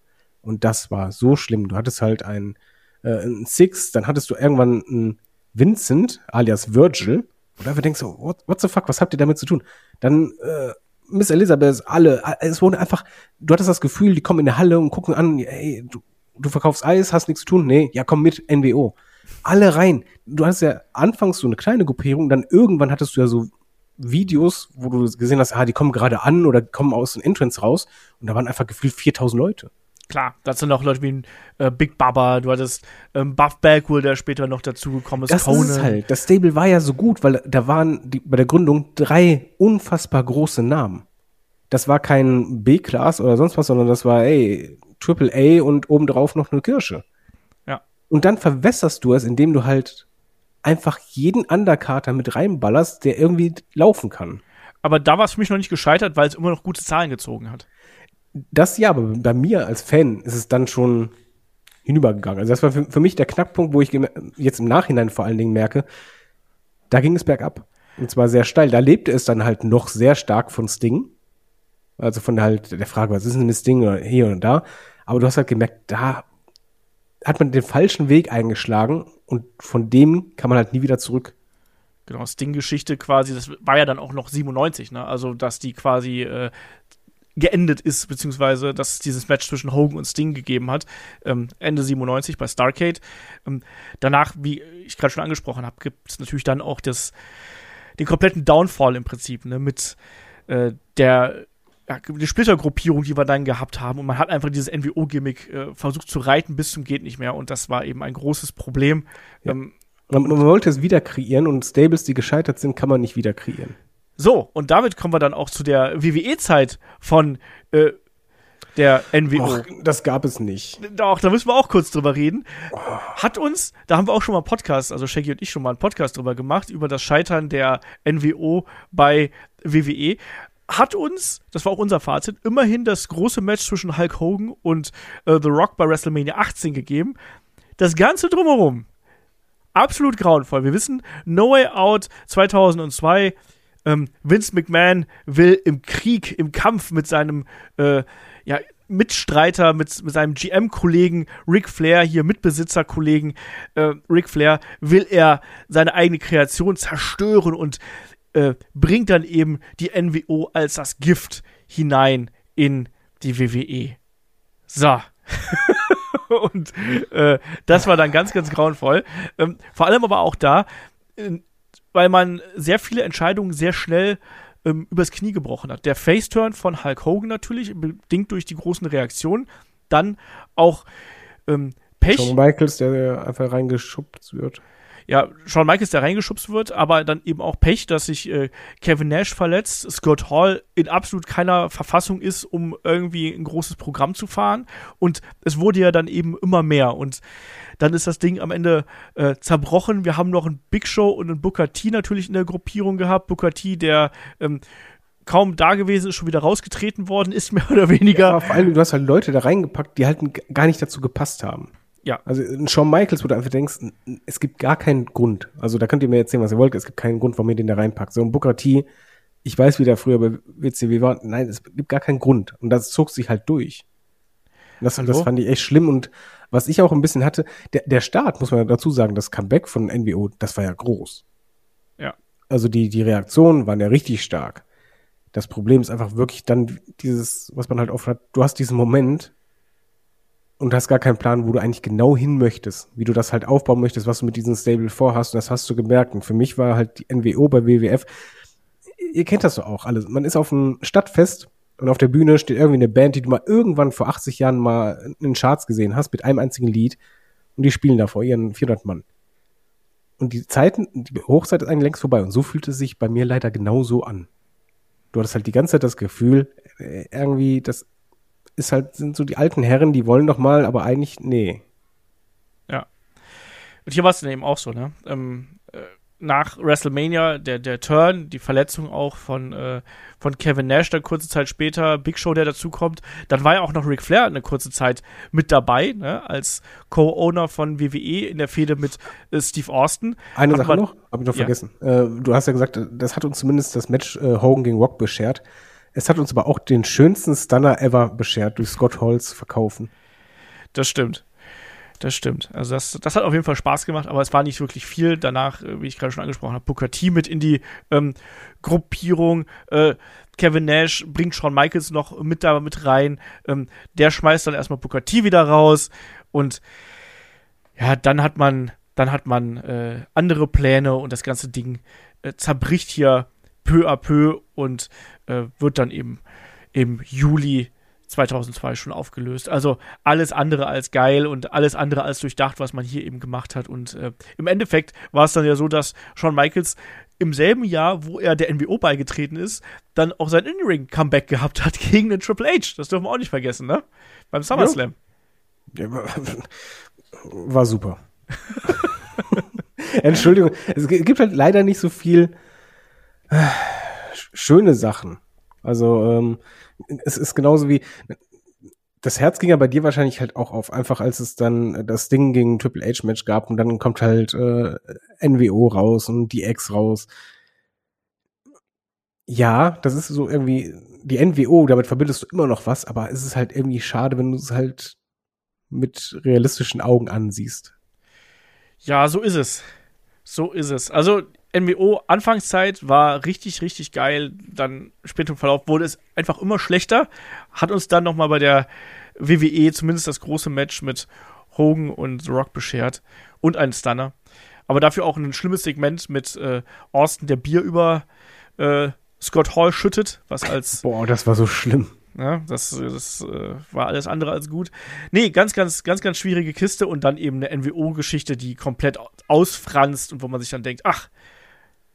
Und das war so schlimm. Du hattest halt ein, äh, ein Six, dann hattest du irgendwann einen Vincent, alias Virgil. Und einfach denkst du, what, what the fuck, was habt ihr damit zu tun? Dann äh, Miss Elizabeth, alle, es wurde einfach, du hattest das Gefühl, die kommen in der Halle und gucken an, ey, du, du verkaufst Eis, hast nichts zu tun? Nee, ja, komm mit, NWO. Alle rein. Du hattest ja anfangs so eine kleine Gruppierung, dann irgendwann hattest du ja so Videos, wo du gesehen hast, ah, die kommen gerade an oder kommen aus dem Entrance raus und da waren einfach gefühlt 4000 Leute klar, dazu noch Leute wie äh, Big Baba, du hattest ähm, Buff Bagwell, der später noch dazugekommen ist. Das Conan. ist halt, das Stable war ja so gut, weil da waren die, bei der Gründung drei unfassbar große Namen. Das war kein B-Class oder sonst was, sondern das war, ey, Triple A und obendrauf noch eine Kirsche. Und dann verwässerst du es, indem du halt einfach jeden Undercarter mit reinballerst, der irgendwie laufen kann. Aber da war es für mich noch nicht gescheitert, weil es immer noch gute Zahlen gezogen hat. Das ja, aber bei mir als Fan ist es dann schon hinübergegangen. Also das war für, für mich der Knackpunkt, wo ich jetzt im Nachhinein vor allen Dingen merke, da ging es bergab. Und zwar sehr steil. Da lebte es dann halt noch sehr stark von Sting. Also von halt der Frage, was ist denn mit Sting oder hier und da. Aber du hast halt gemerkt, da hat man den falschen Weg eingeschlagen und von dem kann man halt nie wieder zurück. Genau, Sting-Geschichte quasi, das war ja dann auch noch 97, ne? Also, dass die quasi äh, geendet ist, beziehungsweise dass es dieses Match zwischen Hogan und Sting gegeben hat, ähm, Ende 97 bei Starcade. Ähm, danach, wie ich gerade schon angesprochen habe, gibt es natürlich dann auch das, den kompletten Downfall im Prinzip, ne, mit äh, der ja, die Splittergruppierung, die wir dann gehabt haben. Und man hat einfach dieses NWO-Gimmick äh, versucht zu reiten bis zum geht nicht mehr. Und das war eben ein großes Problem. Ja. Ähm, man, man, wollte es wieder kreieren und Stables, die gescheitert sind, kann man nicht wieder kreieren. So, und damit kommen wir dann auch zu der WWE-Zeit von äh, der NWO. Och, das gab es nicht. Doch, da müssen wir auch kurz drüber reden. Hat uns, da haben wir auch schon mal einen Podcast, also Shaggy und ich schon mal einen Podcast drüber gemacht, über das Scheitern der NWO bei WWE. Hat uns, das war auch unser Fazit, immerhin das große Match zwischen Hulk Hogan und äh, The Rock bei WrestleMania 18 gegeben. Das Ganze drumherum, absolut grauenvoll. Wir wissen, No Way Out 2002 ähm, Vince McMahon will im Krieg, im Kampf mit seinem äh, ja, Mitstreiter, mit, mit seinem GM-Kollegen Ric Flair, hier Mitbesitzerkollegen äh, Ric Flair, will er seine eigene Kreation zerstören und äh, bringt dann eben die NWO als das Gift hinein in die WWE. So. und äh, das war dann ganz, ganz grauenvoll. Ähm, vor allem aber auch da, weil man sehr viele Entscheidungen sehr schnell ähm, übers Knie gebrochen hat. Der Faceturn von Hulk Hogan natürlich, bedingt durch die großen Reaktionen. Dann auch ähm, Pech. Shawn Michaels, der einfach reingeschubst wird. Ja, Shawn Michaels, der reingeschubst wird, aber dann eben auch Pech, dass sich äh, Kevin Nash verletzt, Scott Hall in absolut keiner Verfassung ist, um irgendwie ein großes Programm zu fahren. Und es wurde ja dann eben immer mehr. Und dann ist das Ding am Ende äh, zerbrochen. Wir haben noch einen Big Show und einen Booker T natürlich in der Gruppierung gehabt. Booker T, der ähm, kaum da gewesen ist, schon wieder rausgetreten worden ist, mehr oder weniger. Ja, vor allem, du hast halt Leute da reingepackt, die halt gar nicht dazu gepasst haben. Ja. Also in Shawn Michaels, wo du einfach denkst, es gibt gar keinen Grund. Also da könnt ihr mir erzählen, was ihr wollt, es gibt keinen Grund, warum ihr den da reinpackt. So ein Booker T, ich weiß, wie der früher bei WCW war. Nein, es gibt gar keinen Grund. Und das zog sich halt durch. Das, das fand ich echt schlimm und was ich auch ein bisschen hatte, der, der Start, muss man dazu sagen, das Comeback von NWO, das war ja groß. Ja. Also die, die Reaktionen waren ja richtig stark. Das Problem ist einfach wirklich dann dieses, was man halt oft hat, du hast diesen Moment und hast gar keinen Plan, wo du eigentlich genau hin möchtest, wie du das halt aufbauen möchtest, was du mit diesem Stable vorhast und das hast du gemerkt. Und für mich war halt die NWO bei WWF, ihr kennt das doch auch alles, man ist auf einem Stadtfest und auf der Bühne steht irgendwie eine Band, die du mal irgendwann vor 80 Jahren mal in den Charts gesehen hast, mit einem einzigen Lied. Und die spielen da vor ihren 400 Mann. Und die Zeiten, die Hochzeit ist eigentlich längst vorbei. Und so fühlt es sich bei mir leider genauso an. Du hattest halt die ganze Zeit das Gefühl, äh, irgendwie, das ist halt, sind so die alten Herren, die wollen doch mal, aber eigentlich, nee. Ja. Und hier war es dann eben auch so, ne? Ähm, äh, nach WrestleMania, der, der Turn, die Verletzung auch von, äh, von Kevin Nash, dann kurze Zeit später, Big Show, der dazukommt. Dann war ja auch noch Ric Flair eine kurze Zeit mit dabei, ne, als Co-Owner von WWE in der Fehde mit äh, Steve Austin. Eine Sache noch, hab ich noch ja. vergessen. Äh, du hast ja gesagt, das hat uns zumindest das Match äh, Hogan gegen Rock beschert. Es hat uns aber auch den schönsten Stunner ever beschert durch Scott Halls verkaufen. Das stimmt. Das stimmt. Also das, das hat auf jeden Fall Spaß gemacht, aber es war nicht wirklich viel. Danach, äh, wie ich gerade schon angesprochen habe, Booker T mit in die ähm, Gruppierung. Äh, Kevin Nash bringt Shawn Michaels noch mit da mit rein. Ähm, der schmeißt dann erstmal Booker T wieder raus. Und ja, dann hat man, dann hat man äh, andere Pläne und das ganze Ding äh, zerbricht hier peu à peu und äh, wird dann eben im Juli 2002 schon aufgelöst. Also alles andere als geil und alles andere als durchdacht, was man hier eben gemacht hat. Und äh, im Endeffekt war es dann ja so, dass Shawn Michaels im selben Jahr, wo er der NWO beigetreten ist, dann auch sein In-Ring-Comeback gehabt hat gegen den Triple H. Das dürfen wir auch nicht vergessen, ne? Beim SummerSlam. Ja, war, war super. Entschuldigung, es gibt halt leider nicht so viel schöne Sachen. Also ähm, es ist genauso wie das Herz ging ja bei dir wahrscheinlich halt auch auf, einfach als es dann das Ding gegen Triple H Match gab und dann kommt halt äh, NWO raus und die X raus. Ja, das ist so irgendwie die NWO, damit verbindest du immer noch was, aber es ist halt irgendwie schade, wenn du es halt mit realistischen Augen ansiehst. Ja, so ist es. So ist es. Also NWO Anfangszeit war richtig, richtig geil. Dann später im Verlauf wurde es einfach immer schlechter. Hat uns dann nochmal bei der WWE zumindest das große Match mit Hogan und The Rock beschert. Und einen Stunner. Aber dafür auch ein schlimmes Segment mit äh, Austin, der Bier über äh, Scott Hall schüttet, was als. Boah, das war so schlimm. Ja, das das äh, war alles andere als gut. Nee, ganz, ganz, ganz, ganz schwierige Kiste und dann eben eine NWO-Geschichte, die komplett ausfranst und wo man sich dann denkt, ach,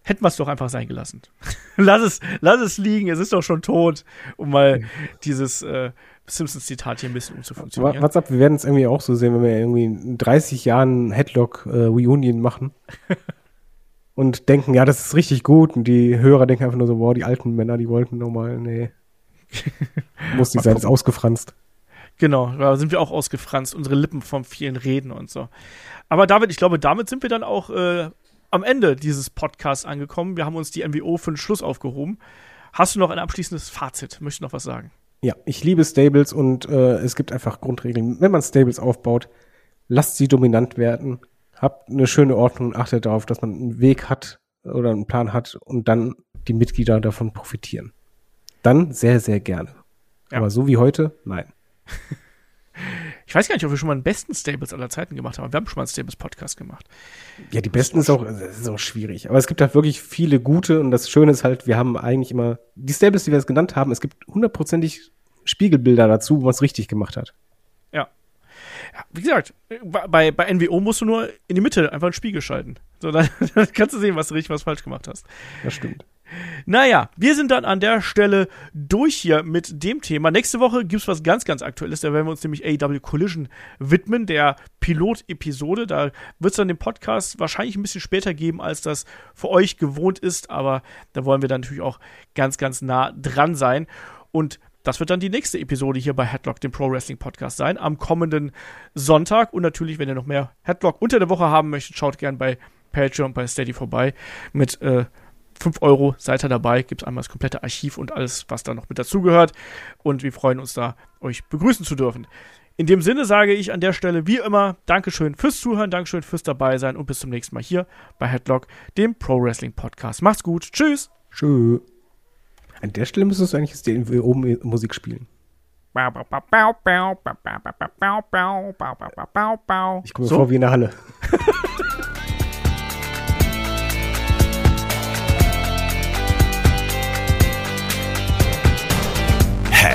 hätten wir es doch einfach sein gelassen. lass, es, lass es liegen, es ist doch schon tot, um mal dieses äh, Simpsons-Zitat hier ein bisschen umzufunktionieren. What's up, wir werden es irgendwie auch so sehen, wenn wir irgendwie in 30 Jahren Headlock-Reunion äh, machen. und denken, ja, das ist richtig gut. Und die Hörer denken einfach nur so, wow, die alten Männer, die wollten nochmal, nee. Muss nicht sein, ist ausgefranst. Genau, da sind wir auch ausgefranst, unsere Lippen vom vielen Reden und so. Aber David, ich glaube, damit sind wir dann auch äh, am Ende dieses Podcasts angekommen. Wir haben uns die MWO für den Schluss aufgehoben. Hast du noch ein abschließendes Fazit? Möchtest du noch was sagen? Ja, ich liebe Stables und äh, es gibt einfach Grundregeln. Wenn man Stables aufbaut, lasst sie dominant werden. Habt eine schöne Ordnung und achtet darauf, dass man einen Weg hat oder einen Plan hat und dann die Mitglieder davon profitieren. Dann sehr, sehr gerne. Ja. Aber so wie heute, nein. Ich weiß gar nicht, ob wir schon mal den besten Stables aller Zeiten gemacht haben. Wir haben schon mal einen Stables-Podcast gemacht. Ja, die besten ist auch, ist auch schwierig. Aber es gibt halt wirklich viele gute und das Schöne ist halt, wir haben eigentlich immer, die Stables, die wir jetzt genannt haben, es gibt hundertprozentig Spiegelbilder dazu, wo man es richtig gemacht hat. Ja. ja. Wie gesagt, bei, bei NWO musst du nur in die Mitte einfach einen Spiegel schalten. So, dann, dann kannst du sehen, was du richtig, was falsch gemacht hast. Das stimmt. Naja, wir sind dann an der Stelle durch hier mit dem Thema. Nächste Woche gibt es was ganz, ganz Aktuelles. Da werden wir uns nämlich AEW Collision widmen, der Pilot-Episode. Da wird es dann den Podcast wahrscheinlich ein bisschen später geben, als das für euch gewohnt ist. Aber da wollen wir dann natürlich auch ganz, ganz nah dran sein. Und das wird dann die nächste Episode hier bei Headlock, dem Pro Wrestling Podcast sein, am kommenden Sonntag. Und natürlich, wenn ihr noch mehr Headlock unter der Woche haben möchtet, schaut gerne bei Patreon, bei Steady vorbei mit äh, 5 Euro seid ihr dabei, gibt es einmal das komplette Archiv und alles, was da noch mit dazugehört. Und wir freuen uns da, euch begrüßen zu dürfen. In dem Sinne sage ich an der Stelle wie immer Dankeschön fürs Zuhören, Dankeschön fürs dabei sein und bis zum nächsten Mal hier bei Headlock, dem Pro Wrestling Podcast. Macht's gut. Tschüss. Tschö. An der Stelle müsstest du eigentlich jetzt die oben Musik spielen. Ich komme So? vor wie in der Halle.